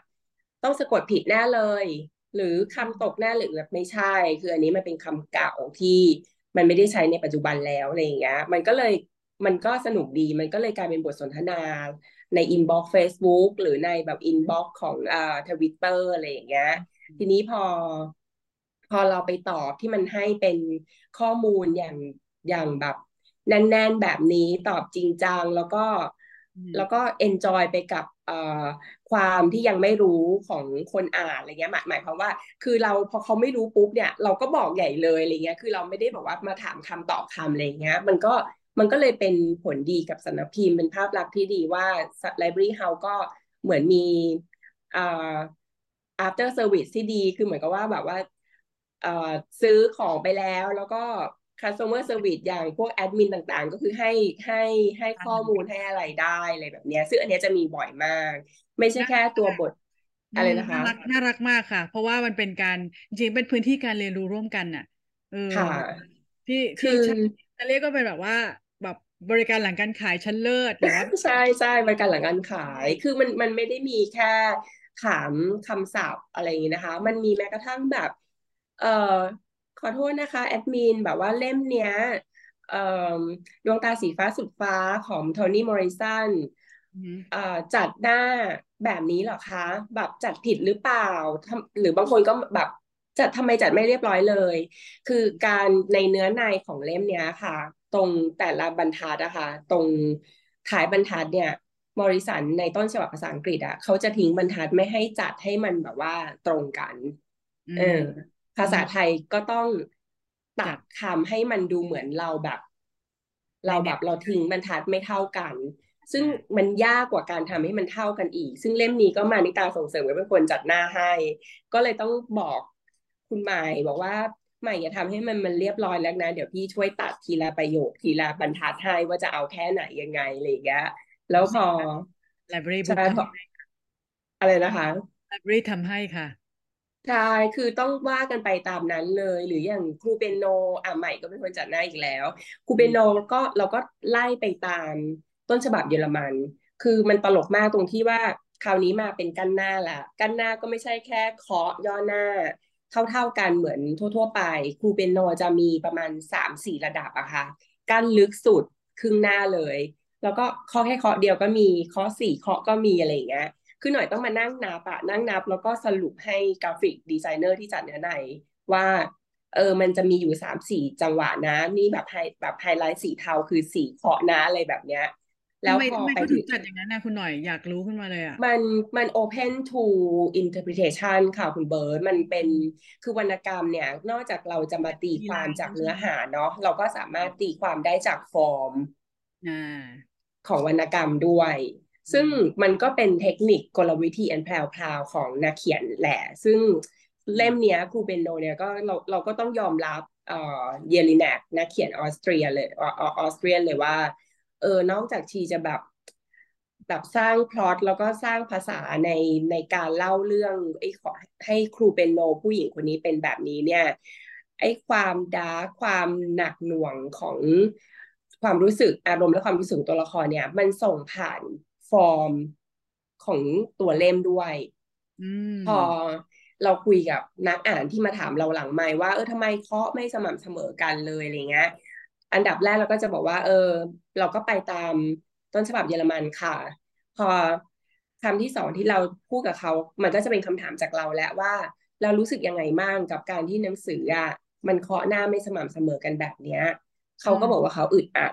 ต้องสะกดผิดแน่เลย หรือคำตกแน่หรือแบบไม่ใช่ คืออันนี้มันเป็นคำเก่าที่มันไม่ได้ใช้ในปัจจุบันแล้วอะไรอย่างเงี้ย มันก็เลยมันก็สนุกดี มันก็เลยกลายเป็นบทสนทนาใน inbox Facebook หรือในแบบ inbox ของอ่าทวิตเตอร์อะไรอย่างเงี้ย ทีนี้พอ พอเราไปตอบที่มันให้เป็นข้อมูลอย่างอย่างแบบแน่นๆแบบนี้ตอบจริงจังแล้วก็ แล้วก็ enjoy ไปกับความที่ยังไม่รู้ของคนอ่านอะไรเงี้ยหมายหมายความว่า คือเราพอเขาไม่รู้ปุ๊บเนี่ย เราก็บอกใหญ่เลยอะไรเงี้ยคือเราไม่ได้บอกว่ามาถามคำตอบคำอะไรเงี้ย มันก็มันก็เลยเป็นผลดีกับสำนักพิมพ์เป็นภาพลักษณ์ที่ดีว่า Library House ก็เหมือนมีอ่า after service ที่ดีคือเหมือนกับว่าแบบว่าซื้อของไปแล้วแล้วก็ customer service อย่างพวกแอดมินต่างๆ ก็คือให้ให้ให้ข้อมูลให้อะไรได้อะไรแบบนี้ซึ่งอันนี้จะมีบ่อยมาก ไม่ใช่แค่ตัวบทอะไรนะคะ
น่ารักน่ารักมากค่ะ เพราะว่ามันเป็นการจริงเป็นพื้นที่การเรียนรู้ร่วมกันน่ะเออที่ที่จะเรียกก็เป็นแบบว่าแบบบริการหลังการขายชั้นเลิศหรือว่า
ใช่ใช่บริการหลังการขาย คือมันมันไม่ได้มีแค่ถามคำศัพท์อะไรอย่างนี้นะคะ มันมีแม้กระทั่งแบบ เอ่อ ขอโทษนะคะแอดมินแบบว่าเล่มเนี้ยเอ่อดวงตาสีฟ้าสุดฟ้าของโทนี่มอริสันเอ่อจัดหน้าแบบนี้เหรอคะ แบบจัดผิดหรือเปล่า หรือบางคนก็แบบจัดทำไมจัดไม่เรียบร้อยเลย คือการในเนื้อในของเล่มเนี้ยค่ะ ตรงแต่ละบรรทัดนะคะตรงท้ายบรรทัดเนี่ยมอริสันในต้นฉบับภาษาอังกฤษอะเขาจะทิ้งบรรทัดไม่ให้จัดให้มันแบบว่าตรงกัน เออ ภาษาไทยก็ต้องตัดคำให้มันดูเหมือนเราแบบ เราแบบเราทิ้งบรรทัดไม่เท่ากัน ซึ่งมันยากกว่าการทำให้มันเท่ากันอีก ซึ่งเล่มนี้ก็มานิตาส่งเสริมไว้เป็นคนจัดหน้าให้ ก็เลยต้องบอกคุณหมายบอกว่าใหม่อย่าทำให้มันมันเรียบร้อยแล้วนะเดี๋ยวพี่ช่วยตัดทีละประโยคทีละบรรทัดให้ว่าจะเอาแค่ไหนยังไงอะไรอย่างเงี้ยแล้วพอ
library
ใช่พออะไรนะคะ
library ทำให้ค่ะ
ใช่ คือต้องว่ากันไปตามนั้นเลย หรืออย่างครูเปนโนอะใหม่ก็เป็นคนจัดหน้าอีกแล้ว ครูเปนโนก็เราก็ไล่ไปตามต้นฉบับเยอรมัน คือมันตลกมากตรงที่ว่าคราวนี้มาเป็นกั้นหน้าละกั้นหน้าก็ไม่ใช่แค่เคาะย่อหน้าเท่าๆกันเหมือนทั่ว ๆ ไป ครูเปียโนจะมีประมาณสามสี่ระดับอะค่ะกั้นลึกสุดครึ่งหน้าเลย แล้วก็เคาะแค่เคาะเดียวก็มีเคาะสี่เคาะก็มีอะไรอย่างเงี้ย คือหน่อยต้องมานั่งนับอะนั่งนับ แล้วก็สรุปให้ graphic designer ที่จัดเนื้อในว่าเออ มันจะมีอยู่สามสี่จังหวะนะ นี่แบบไฮแบบไฮไลท์สีเทาคือสีเคาะนะอะไรแบบเนี้ย แล้วพอไป
ถึงจัดอย่างนั้นนะคุณหน่อยอยากรู้ขึ้นมาเลยอะ
มันมัน open to interpretation ค่ะคุณเบิร์ดมันเป็นคือวรรณกรรมเนี่ย นอกจากเราจะมาตีความจากเนื้อหาเนาะเราก็สามารถตีความได้จากฟอร์มของวรรณกรรมด้วย ซึ่งมันก็เป็นเทคนิคกลวิธีอันแพรวๆของนักเขียนแหละ ซึ่งเล่มเนี้ยครูเบนโนเนี่ยก็เราเราก็ต้องยอมรับเอ่อเยลิเน็กนักเขียนออสเตรียเลยออสเตรียเลยว่าเออนอกจากชีจะแบบแบบสร้างพล็อตแล้วก็สร้างภาษาในในการเล่าเรื่องไอ้ขอให้ครูเปียโนผู้หญิงคนนี้เป็นแบบนี้เนี่ยไอ้ความ dark ความหนักหน่วงของความรู้สึกอารมณ์และความรู้สึกตัวละครเนี่ย มันส่งผ่าน ฟอร์มของตัวเล่มด้วยพอเราคุยกับนักอ่านที่มาถามเราหลังไม่ว่าเออทำไมเคาะไม่สม่ำเสมอกันเลยอะไรเงี้ย อันดับแรกเราก็จะบอกว่า เออ เราก็ไปตามต้นฉบับเยอรมันค่ะ พอคำที่สองที่เราพูดกับเขา มันก็จะเป็นคำถามจากเราแล้วว่า เรารู้สึกยังไงบ้างกับการที่หนังสืออะมันเคาะหน้าไม่สม่ำเสมอกันแบบเนี้ยเขาก็บอกว่าเขาอึดอัด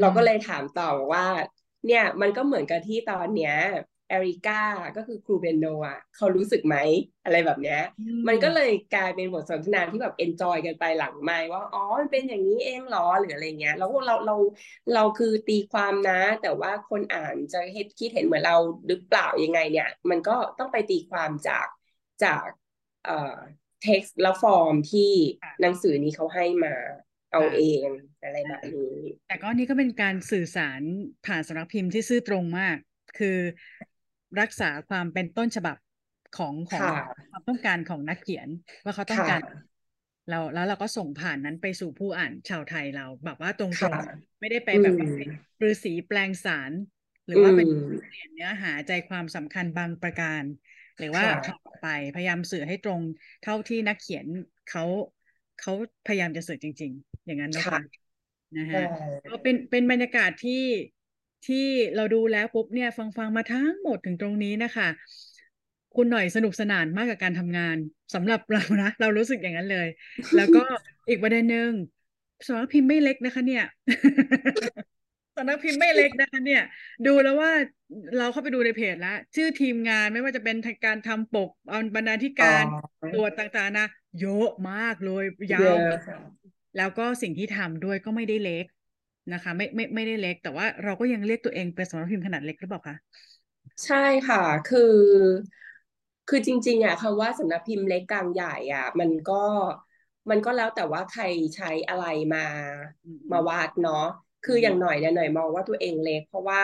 เราก็เลยถามต่อว่า เนี่ยมันก็เหมือนกับที่ตอนเนี้ยเอริก้าก็คือครูเปียโนอะเขารู้สึกไหมอะไรแบบเนี้ย มันก็เลยกลายเป็นบทสนทนาที่แบบ enjoy กันไปหลังไมค์ว่าอ๋อมันเป็นอย่างนี้เองหรอหรืออะไรเงี้ย แล้วเราเราเราคือตีความนะ แต่ว่าคนอ่านจะเห็นคิดเห็นเหมือนเราหรือเปล่ายังไงเนี่ย มันก็ต้องไปตีความจากจากเอ่อ text และฟอร์มที่หนังสือนี้เขาให้มา เอาเองอะไรแบบนี้
แต่ก็นี่ก็เป็นการสื่อสารผ่านสำนักพิมพ์ที่ซื่อตรงมาก คือรักษาความเป็นต้นฉบับของของความต้องการของนักเขียนว่าเขาต้องการเราแล้วเราก็ส่งผ่านนั้นไปสู่ผู้อ่านชาวไทยเรา แบบว่าตรงๆไม่ได้ไปแบบปรือสีแปลงสาร หรือว่าเป็นเปลี่ยนเนื้อหาใจความสำคัญบางประการ หรือว่าไปพยายามสื่อให้ตรงเท่าที่นักเขียนเขาเขาพยายามจะสื่อจริง ๆ อย่างนั้นนะคะนะฮะก็เป็นเป็นบรรยากาศที่ที่เราดูแล้วปุ๊บเนี่ย ฟังฟังมาทั้งหมดถึงตรงนี้นะคะ คุณหน่อยสนุกสนานมากกับการทำงานสำหรับเรานะ เรารู้สึกอย่างนั้นเลย แล้วก็อีกประเด็นหนึ่งสำนักพิมพ์ไม่เล็กนะคะ เนี่ยสำนักพิมพ์ไม่เล็กนะคะ เนี่ย ดูแล้วว่าเราเข้าไปดูในเพจแล้ว ชื่อทีมงานไม่ว่าจะเป็นการทำปกเอาบรรณาธิการตรวจต่างๆนะเยอะมากเลยยาว แล้วก็สิ่งที่ทำด้วยก็ไม่ได้เล็กนะคะ ไม่ไม่ไม่ได้เล็ก แต่ว่าเราก็ยังเรียกตัวเองเป็นสำนักพิมพ์ขนาดเล็กหรือเปล่าคะ
ใช่ค่ะ คือ คือจริง ๆอะคำว่าสำนักพิมพ์เล็กกลางใหญ่อะ มันก็มันก็แล้วแต่ว่าใครใช้อะไรมา มาวาดเนาะคืออย่างหน่อยเนี่ยหน่อยมองว่าตัวเองเล็ก เพราะว่า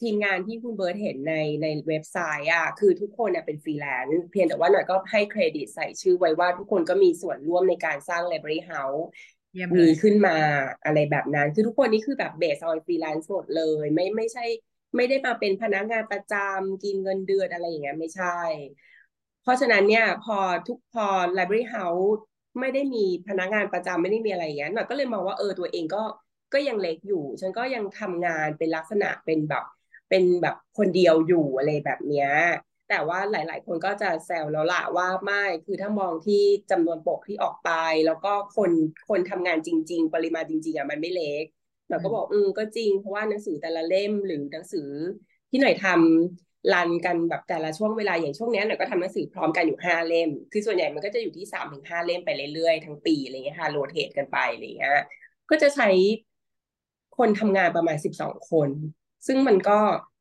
ทีมงานที่คุณเบิร์ตเห็นในในเว็บไซต์อะคือทุกคนเนี่ยเป็นฟรีแลนซ์เพียงแต่ว่าหน่อยก็ให้เครดิตใส่ชื่อไว้ว่าทุกคนก็มีส่วนร่วมในการสร้าง Library House มีขึ้นมาอะไรแบบนั้น คือทุกคนนี่คือแบบ based on freelance หมดเลย ไม่ไม่ใช่ ไม่ได้มาเป็นพนักงานประจำกินเงินเดือนอะไรอย่างเงี้ยไม่ใช่ เพราะฉะนั้นเนี่ยพอทุกพอ Library House ไม่ได้มีพนักงานประจำไม่ได้มีอะไรอย่างเงี้ยหน่อยก็เลยมองว่าเออตัวเองก็ก็ยังเล็กอยู่ ฉันก็ยังทำงานเป็นลักษณะเป็นแบบ เป็นแบบคนเดียวอยู่อะไรแบบเนี้ยแต่ว่าหลาย ๆ คนก็จะแซวแล้วล่ะว่าไม่คือถ้ามองที่จำนวนปกที่ออกไป แล้วก็คนคนทำงานจริง ๆ ปริมาณจริง ๆอะมันไม่เล็กเราก็บอกอืมก็จริงเพราะว่าหนังสือแต่ละเล่มหรือหนังสือที่หน่อยทำรันกันแบบแต่ละช่วงเวลาอย่างช่วงนี้หน่อยก็ทำหนังสือพร้อมกันอยู่ห้าเล่ม คือส่วนใหญ่มันก็จะอยู่ที่สามถึงห้าเล่มไปเรื่อย ๆ ทั้งปีอะไรเงี้ยค่ะโรเตทกันไปอะไรเงี้ยก็จะใช้คนทำงานประมาณสิบสองคน ซึ่งมันก็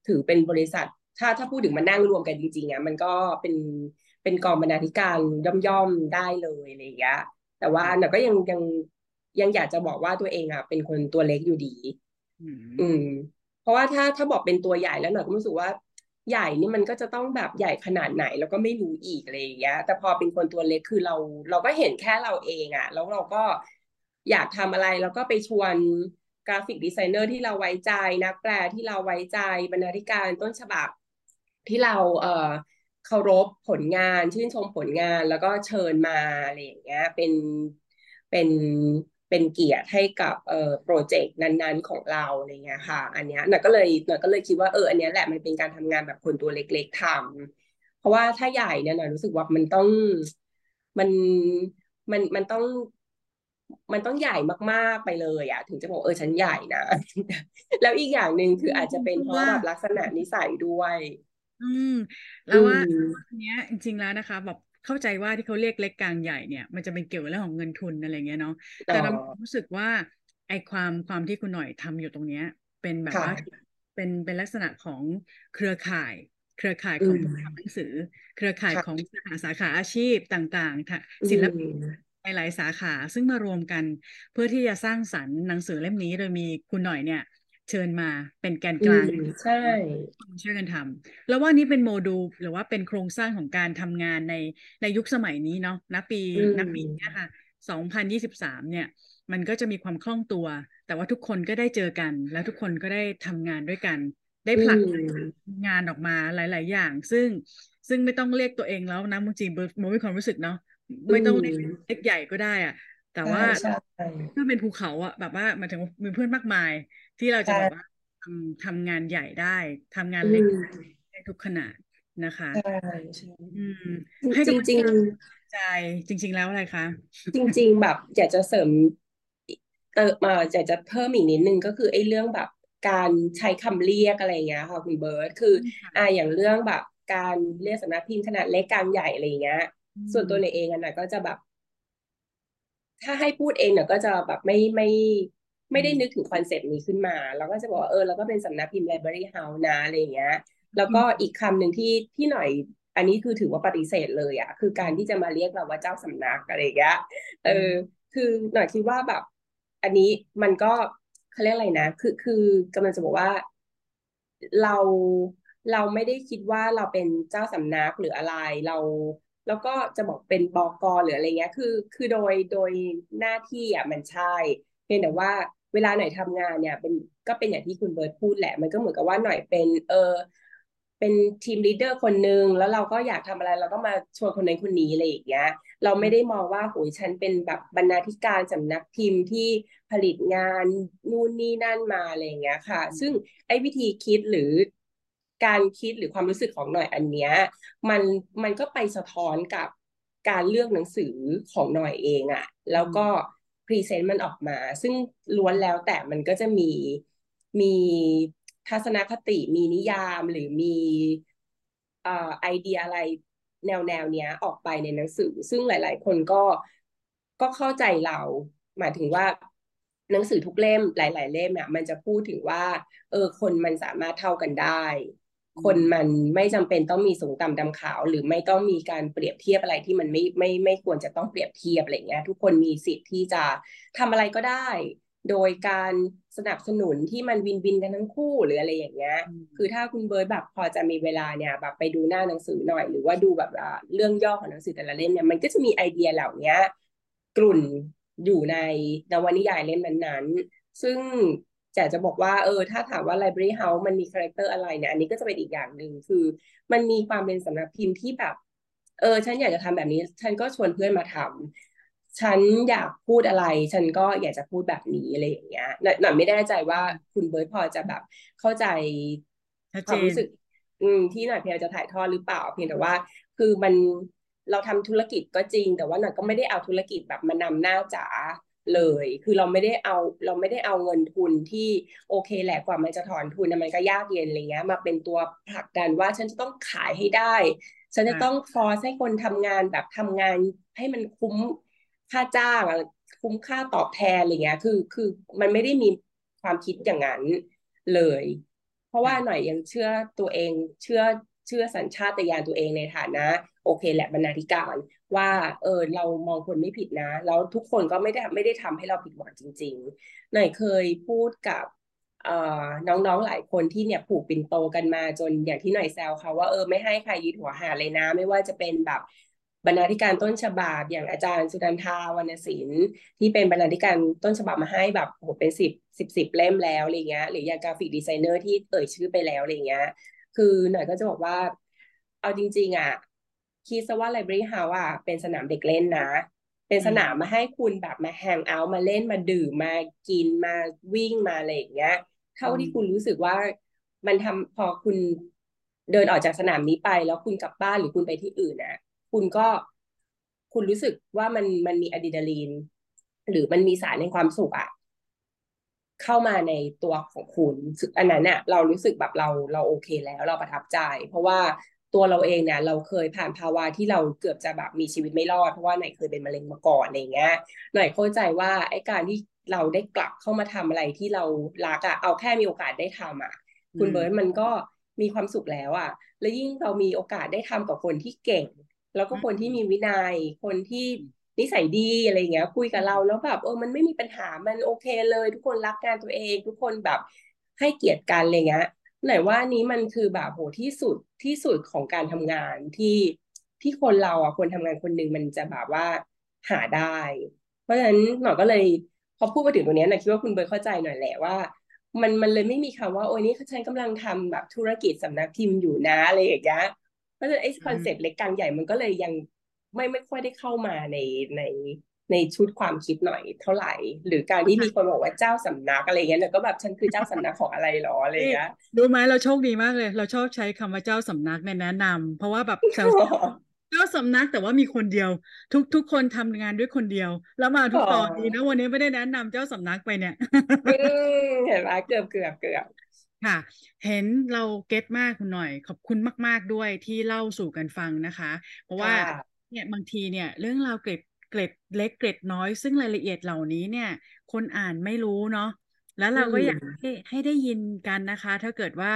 ถือเป็นบริษัท ถ้าถ้าพูดถึงมานั่งรวมกันจริงๆอะมันก็เป็นเป็นกองบรรณาธิการย่อมๆได้เลยอะไรอย่างเงี้ยแต่ว่าหนูก็ยังยังยังอยากจะบอกว่าตัวเองอะเป็นคนตัวเล็กอยู่ดี อืม เพราะว่าถ้าถ้าบอกเป็นตัวใหญ่แล้วหนูก็รู้สึกว่าใหญ่นี่มันก็จะต้องแบบใหญ่ขนาดไหนแล้วก็ไม่รู้อีกอะไรอย่างเงี้ย แต่พอเป็นคนตัวเล็กคือเรา เราก็เห็นแค่เราเองอะ แล้วเราก็อยากทำอะไรแล้วก็ไปชวน graphic designer ที่เราไว้ใจนักแปลที่เราไว้ใจบรรณาธิการต้นฉบับ ที่เราเอ่อเคารพผลงาน ชื่นชมผลงานแล้วก็เชิญมาอะไรอย่างเงี้ยเป็นเป็นเป็นเกียรติให้กับเอ่อโปรเจกต์นั้นๆของเราอะไรเงี้ยค่ะ อันเนี้ยหน่อยก็เลยหน่อยก็เลยคิดว่าเอออันเนี้ยแหละมันเป็นการทำงานแบบคนตัวเล็กๆทำเพราะว่าถ้าใหญ่เนี่ยหน่อยรู้สึกว่ามันต้องมันมันมันต้อง มันต้องใหญ่มากๆไปเลยอะถึงจะบอกเออฉันใหญ่นะ แล้วอีกอย่างหนึ่งคืออาจจะเป็นเพราะแบบลักษณะนิสัยด้วย
อืมแล้วว่าอันเนี้ยจริงๆแล้วนะคะแบบเข้าใจว่าที่เขาเรียกเล็กกลางใหญ่เนี่ยมันจะเป็นเกี่ยวกับเรื่องของเงินทุนอะไรเงี้ยเนาะแต่เรารู้สึกว่าไอความความที่คุณหน่อยทำอยู่ตรงเนี้ย เป็นแบบว่าเป็นเป็นลักษณะของเครือข่าย เครือข่ายของผู้ทำหนังสือ เครือข่ายของสาขาสาขาอาชีพต่างๆศิลปิน หลายสาขาซึ่งมารวมกัน เพื่อที่จะสร้างสรรค์หนังสือเล่มนี้โดยมีคุณหน่อยเนี่ย เชิญมาเป็นแกนกลาง
ใช่
ช่วยกันทำแล้วว่านี้เป็นโมดูลหรือว่าเป็นโครงสร้างของการทำงานในในยุคสมัยนี้เนาะณปีณปีนี้ค่ะ2023เนี่ย มันก็จะมีความคล่องตัว แต่ว่าทุกคนก็ได้เจอกัน แล้วทุกคนก็ได้ทำงานด้วยกัน ได้ผลักงานออกมาหลาย ๆ อย่าง ซึ่งซึ่งไม่ต้องเรียกตัวเองแล้วนะจริงๆโมมีความรู้สึกเนาะ ไม่ต้องเล็กใหญ่ก็ได้อะแต่ว่าถ้าเป็นภูเขาอะแบบว่ามาถึงมีเพื่อนมากมาย ที่เราจะแบบว่าทำทำงานใหญ่ได้ทำงานเล็กได้ทุกขนาดนะคะ
ใช่ใช่
ให้
จริง
ๆใจจริง ๆ แล้วอะไรคะ
จริง ๆ แบบอยากจะเสริมเติมมาอยากจะเพิ่มอีกนิดนึงก็คือไอ้เรื่องแบบการใช้คำเรียกอะไรเงี้ยค่ะคุณเบิร์ตคืออ่าอย่างเรื่องแบบการเรียกสำนักพิมพ์ขนาดเล็กกลางใหญ่อะไรเงี้ย ส่วนตัวในเองอันน่ะก็จะแบบ ถ้าให้พูดเองเนี่ยก็จะแบบไม่ไม่ไม่ได้นึกถึงคอนเซปต์นี้ขึ้นมาเราก็จะบอกเออเราก็เป็นสำนักพิมพ์ Library House นะอะไรเงี้ย แล้วก็อีกคำหนึ่งที่ที่หน่อย อันนี้คือถือว่าปฏิเสธเลยอะคือการที่จะมาเรียกเราว่าเจ้าสำนักอะไรเงี้ยเออ คือหน่อยคิดว่าแบบ อันนี้มันก็เขาเรียกอะไรนะ คือคือกำลังจะบอกว่าเราเราไม่ได้คิดว่าเราเป็นเจ้าสำนักหรืออะไร เรา แล้วก็จะบอกเป็นบอกหรืออะไรเงี้ย คือ คือโดยโดยหน้าที่อะมันใช่ เพียงแต่ว่าเวลาหน่อยทำงานเนี่ย เป็นก็เป็นอย่างที่คุณเบิร์ตพูดแหละ มันก็เหมือนกับว่าหน่อยเป็น เออเป็นทีมลีดเดอร์คนหนึ่งแล้วเราก็อยากทำอะไรเราก็มาชวนคนนั้นคนนี้อะไรอย่างเงี้ย เราไม่ได้มองว่าโหยฉันเป็นแบบบรรณาธิการสำนักพิมพ์ที่ผลิตงานนู่นนี่นั่นมาอะไรอย่างเงี้ยค่ะ ซึ่งไอ้วิธีคิดหรือ การคิดหรือความรู้สึกของหน่อยอันเนี้ยมันมันก็ไปสะท้อนกับการเลือกหนังสือของหน่อยเองอะแล้วก็พรีเซนต์มันออกมา ซึ่งล้วนแล้วแต่มันก็จะมีมีทัศนคติมีนิยามหรือมีไอเดียอะไรแนวแนวเนี้ยออกไปในหนังสือ ซึ่งหลาย ๆ คนก็ก็เข้าใจเรา หมายถึงว่าหนังสือทุกเล่มหลาย ๆ เล่มอะมันจะพูดถึงว่า เออคนมันสามารถเท่ากันได้ คนมันไม่จำเป็นต้องมีสูงต่ำดำขาว หรือไม่ต้องมีการเปรียบเทียบอะไรที่มันไม่ไม่ไม่ควรจะต้องเปรียบเทียบอะไรเงี้ยทุกคนมีสิทธิ์ที่จะทำอะไรก็ได้ โดยการสนับสนุนที่มัน win-win กันทั้งคู่หรืออะไรอย่างเงี้ย คือถ้าคุณเบิร์ตแบบพอจะมีเวลาเนี่ยแบบไปดูหน้าหนังสือหน่อย หรือว่าดูแบบเรื่องย่อของหนังสือแต่ละเล่มเนี่ยมันก็จะมีไอเดียเหล่านี้กรุ่นอยู่ในนวนิยายเล่มนั้นๆซึ่ง จะจะบอกว่าเออถ้าถามว่า Library House มันมี character อะไรเนี่ยอันนี้ก็จะเป็นอีกอย่างหนึ่งคือ มันมีความเป็นสำนักพิมพ์ที่แบบเออฉันอยากจะทำแบบนี้ ฉันก็ชวนเพื่อนมาทำฉันอยากพูดอะไร ฉันก็อยากจะพูดแบบนี้อะไรอย่างเงี้ยหน่อยไม่แน่ใจว่าคุณเบิร์ตพอจะแบบเข้าใจความรู้สึกอืมที่หน่อยเพียจะถ่ายทอดหรือเปล่า เพียงแต่ว่า คือมันเราทำธุรกิจก็จริง แต่ว่าหน่อยก็ไม่ได้เอาธุรกิจแบบมานำหน้าจ๋า เลย คือเราไม่ได้เอาเราไม่ได้เอาเงินทุนที่โอเคแหละกว่ามันจะถอนทุนมันก็ยากเย็นอะไรเงี้ยมาเป็นตัวผลักดันว่าฉันจะต้องขายให้ได้ ฉันจะต้องฟอร์สให้คนทำงานแบบทำงานให้มันคุ้มค่าจ้างคุ้มค่าตอบแทนอะไรเงี้ย คือคือมันไม่ได้มีความคิดอย่างนั้นเลย เพราะว่าหน่อยยังเชื่อตัวเองเชื่อเชื่อสัญชาตญาณตัวเองในฐานะ โอเคแหละบรรณาธิการว่าเออเรามองคนไม่ผิดนะ แล้วทุกคนก็ไม่ได้ไม่ได้ทำให้เราผิดหวังจริงๆหน่อยเคยพูดกับน้องๆหลายคนที่เนี่ยผูกปิ่นโตกันมาจนอย่างที่หน่อยแซวเขาว่าเออไม่ให้ใครยึดหัวหาดเลยนะ ไม่ว่าจะเป็นแบบบรรณาธิการต้นฉบับอย่างอาจารย์สุดันทาวรรณศิลป์ที่เป็นบรรณาธิการต้นฉบับมาให้แบบโหเป็นสิบสิบสิบเล่มแล้วอะไรเงี้ยหรืออย่าง graphic designer ที่เอ่ยชื่อไปแล้วอะไรเงี้ย คือหน่อยก็จะบอกว่า เอาจริง ๆ อะ คิดซะว่า Library House อะเป็นสนามเด็กเล่นนะ เป็นสนามมาให้คุณแบบมา hang out มาเล่นมาดื่มมากินมาวิ่งมาอะไรอย่างเงี้ย เท่าที่คุณรู้สึกว่ามันทำพอคุณเดินออกจากสนามนี้ไป แล้วคุณกลับบ้านหรือคุณไปที่อื่นนะคุณก็คุณรู้สึกว่ามันมันมีอะดรีนาลีน หรือมันมีสารในความสุขอะเข้ามาในตัวของคุณอันนั้นเนี่ยเรารู้สึกแบบเราเราโอเคแล้วเราประทับใจ เพราะว่า ตัวเราเองเนี่ยเราเคยผ่านภาวะที่เราเกือบจะแบบมีชีวิตไม่รอดเพราะว่าไหนเคยเป็นมะเร็งมาก่อนอะไรเงี้ยหน่อยเข้าใจว่าไอ้การที่เราได้กลับเข้ามาทำอะไรที่เรารักอะเอาแค่มีโอกาสได้ทำอะคุณเบิร์ตมันก็มีความสุขแล้วอะแล้วยิ่งเรามีโอกาสได้ทำกับคนที่เก่ง แล้วก็คนที่มีวินัย คนที่นิสัยดีอะไรเงี้ย คุยกับเราแล้วแบบเออมันไม่มีปัญหามันโอเคเลย ทุกคนรักงานตัวเอง ทุกคนแบบให้เกียรติกันอะไรเงี้ยไหนว่านี้มันคือแบบโหที่สุดที่สุดของการทำงานที่ที่คนเราอะคนทำงานคนหนึ่งมันจะแบบว่าหาได้ เพราะฉะนั้นหน่อยก็เลยพอพูดมาถึงตรงนี้นะคิดว่าคุณเบิร์ตเข้าใจหน่อยแหละว่า มันมันเลยไม่มีคำว่าโอ้ยนี่ฉันกำลังทำแบบธุรกิจสำนักพิมพ์อยู่นะอะไรอย่างเงี้ยเพราะฉะนั้นไอ้ concept เล็กกลางใหญ่มันก็เลยยังไม่ไม่ค่อยได้เข้ามาในใน ในชุดความคิดหน่อยเท่าไหร่ หรือการที่มีคนบอกว่าเจ้าสำนักอะไรเงี้ยเนี่ยก็แบบฉันคือเจ้าสำนักของอะไรหรออะไรเงี้ย
ดูไหมเราโชคดีมากเลย เราชอบใช้คำว่าเจ้าสำนักในแนะนำเพราะว่าแบบเจ้าสำนักแต่ว่ามีคนเดียว ทุกทุกคนทำงานด้วยคนเดียว แล้วมาทุกตอนดีนะวันนี้ไม่ได้แนะนำเจ้าสำนักไปเนี่ย
เห็นไหมเกือบเกือบเกือบ
ค่ะ เห็นเราเก็ตมากคุณหน่อย ขอบคุณมาก ๆด้วยที่เล่าสู่กันฟังนะคะ เพราะว่าเนี่ยบางทีเนี่ยเรื่องราวเกร็ด เกร็ดเล็กเกร็ดน้อย ซึ่งรายละเอียดเหล่านี้เนี่ย คนอ่านไม่รู้เนาะแล้วเราก็อยากให้ให้ได้ยินกันนะคะ ถ้าเกิดว่า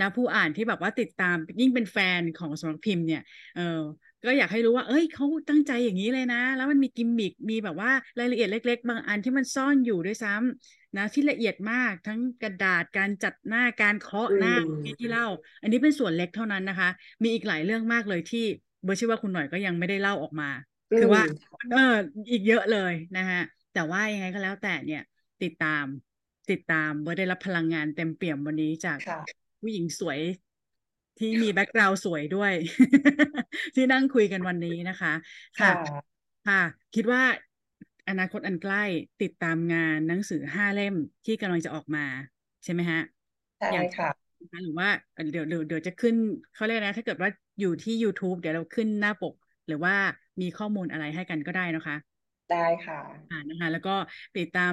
นะผู้อ่านที่แบบว่าติดตามยิ่งเป็นแฟนของสำนักพิมพ์เนี่ยเออก็อยากให้รู้ว่า เอ้ยเขาตั้งใจอย่างนี้เลยนะ แล้วมันมีกิมมิค มีแบบว่ารายละเอียดเล็ก ๆ บางอันที่มันซ่อนอยู่ด้วยซ้ำนะที่ละเอียดมากทั้งกระดาษการจัดหน้าการเคาะหน้าที่เล่า อันนี้เป็นส่วนเล็กเท่านั้นนะคะ มีอีกหลายเรื่องมากเลยที่เบอร์ชื่อว่าคุณหน่อยก็ยังไม่ได้เล่าออกมา คือว่าเอออีกเยอะเลยนะฮะ แต่ว่ายังไงก็แล้วแต่เนี่ย ติดตามติดตามเบิร์ตได้รับพลังงานเต็มเปี่ยมวันนี้จากผู้หญิงสวยที่มี background สวยด้วย ที่นั่งคุยกันวันนี้นะคะ ค่ะ ค่ะ คิดว่าอนาคตอันใกล้ติดตามงานหนังสือห้าเล่มที่กำลังจะออกมา ใช่ไหมฮะ
ใช่ค่ะ
หรือว่าเดี๋ยวเดี๋ยวเดี๋ยวจะขึ้นเขาเรียกนะ ถ้าเกิดว่าอยู่ที่ YouTube เดี๋ยวเราขึ้นหน้าปก หรือว่า มีข้อมูลอะไรให้กันก็ได้นะคะ
ได้ค่ะ
อ่านะคะ แล้วก็ติดตาม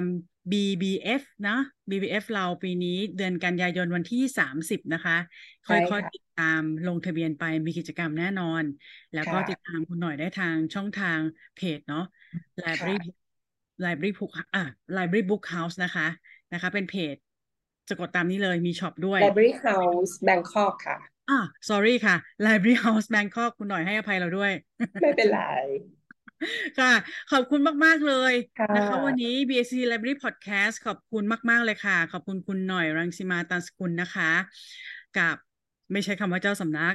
BBF นะ BBF เราปีนี้เดือนกันยายนวันที่ 30 นะคะ ค่อยๆติดตามลงทะเบียนไปมีกิจกรรมแน่นอน แล้วก็ติดตามคุณหน่อยได้ทางช่องทางเพจเนาะ Library Library Book อะ Library Book House นะคะนะคะ เป็นเพจจะกดตามนี้เลยมีช็อปด้วย
Library House Bangkok ค่ะ
อ่า sorry ค่ะ Library House Bangkok คุณหน่อยให้อภัยเราด้วย
ไม่เป็นไร
ค่ะ ขอบคุณมาก ๆ เลยนะคะวันนี้ BSC Library Podcast ขอบคุณมาก ๆ เลยค่ะ ขอบคุณคุณหน่อยรังสิมาตันสกุลนะคะ กับไม่ใช่คำว่าเจ้าสำนัก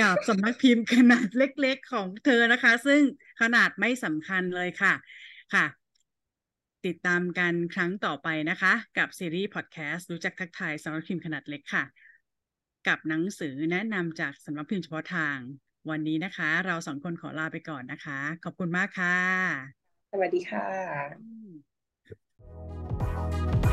กับสำนักพิมพ์ขนาดเล็ก ๆ ของเธอนะคะ ซึ่งขนาดไม่สำคัญเลยค่ะ ค่ะ ติดตามกันครั้งต่อไปนะคะ กับซีรีส์พอดแคสต์รู้จักทักทายสำนักพิมพ์ขนาดเล็กค่ะ กับหนังสือแนะนำจากสำนักพิมพ์เฉพาะทาง วันนี้นะคะ เราสองคนขอลาไปก่อนนะคะ ขอบคุณมากค่ะ
สวัสดีค่ะ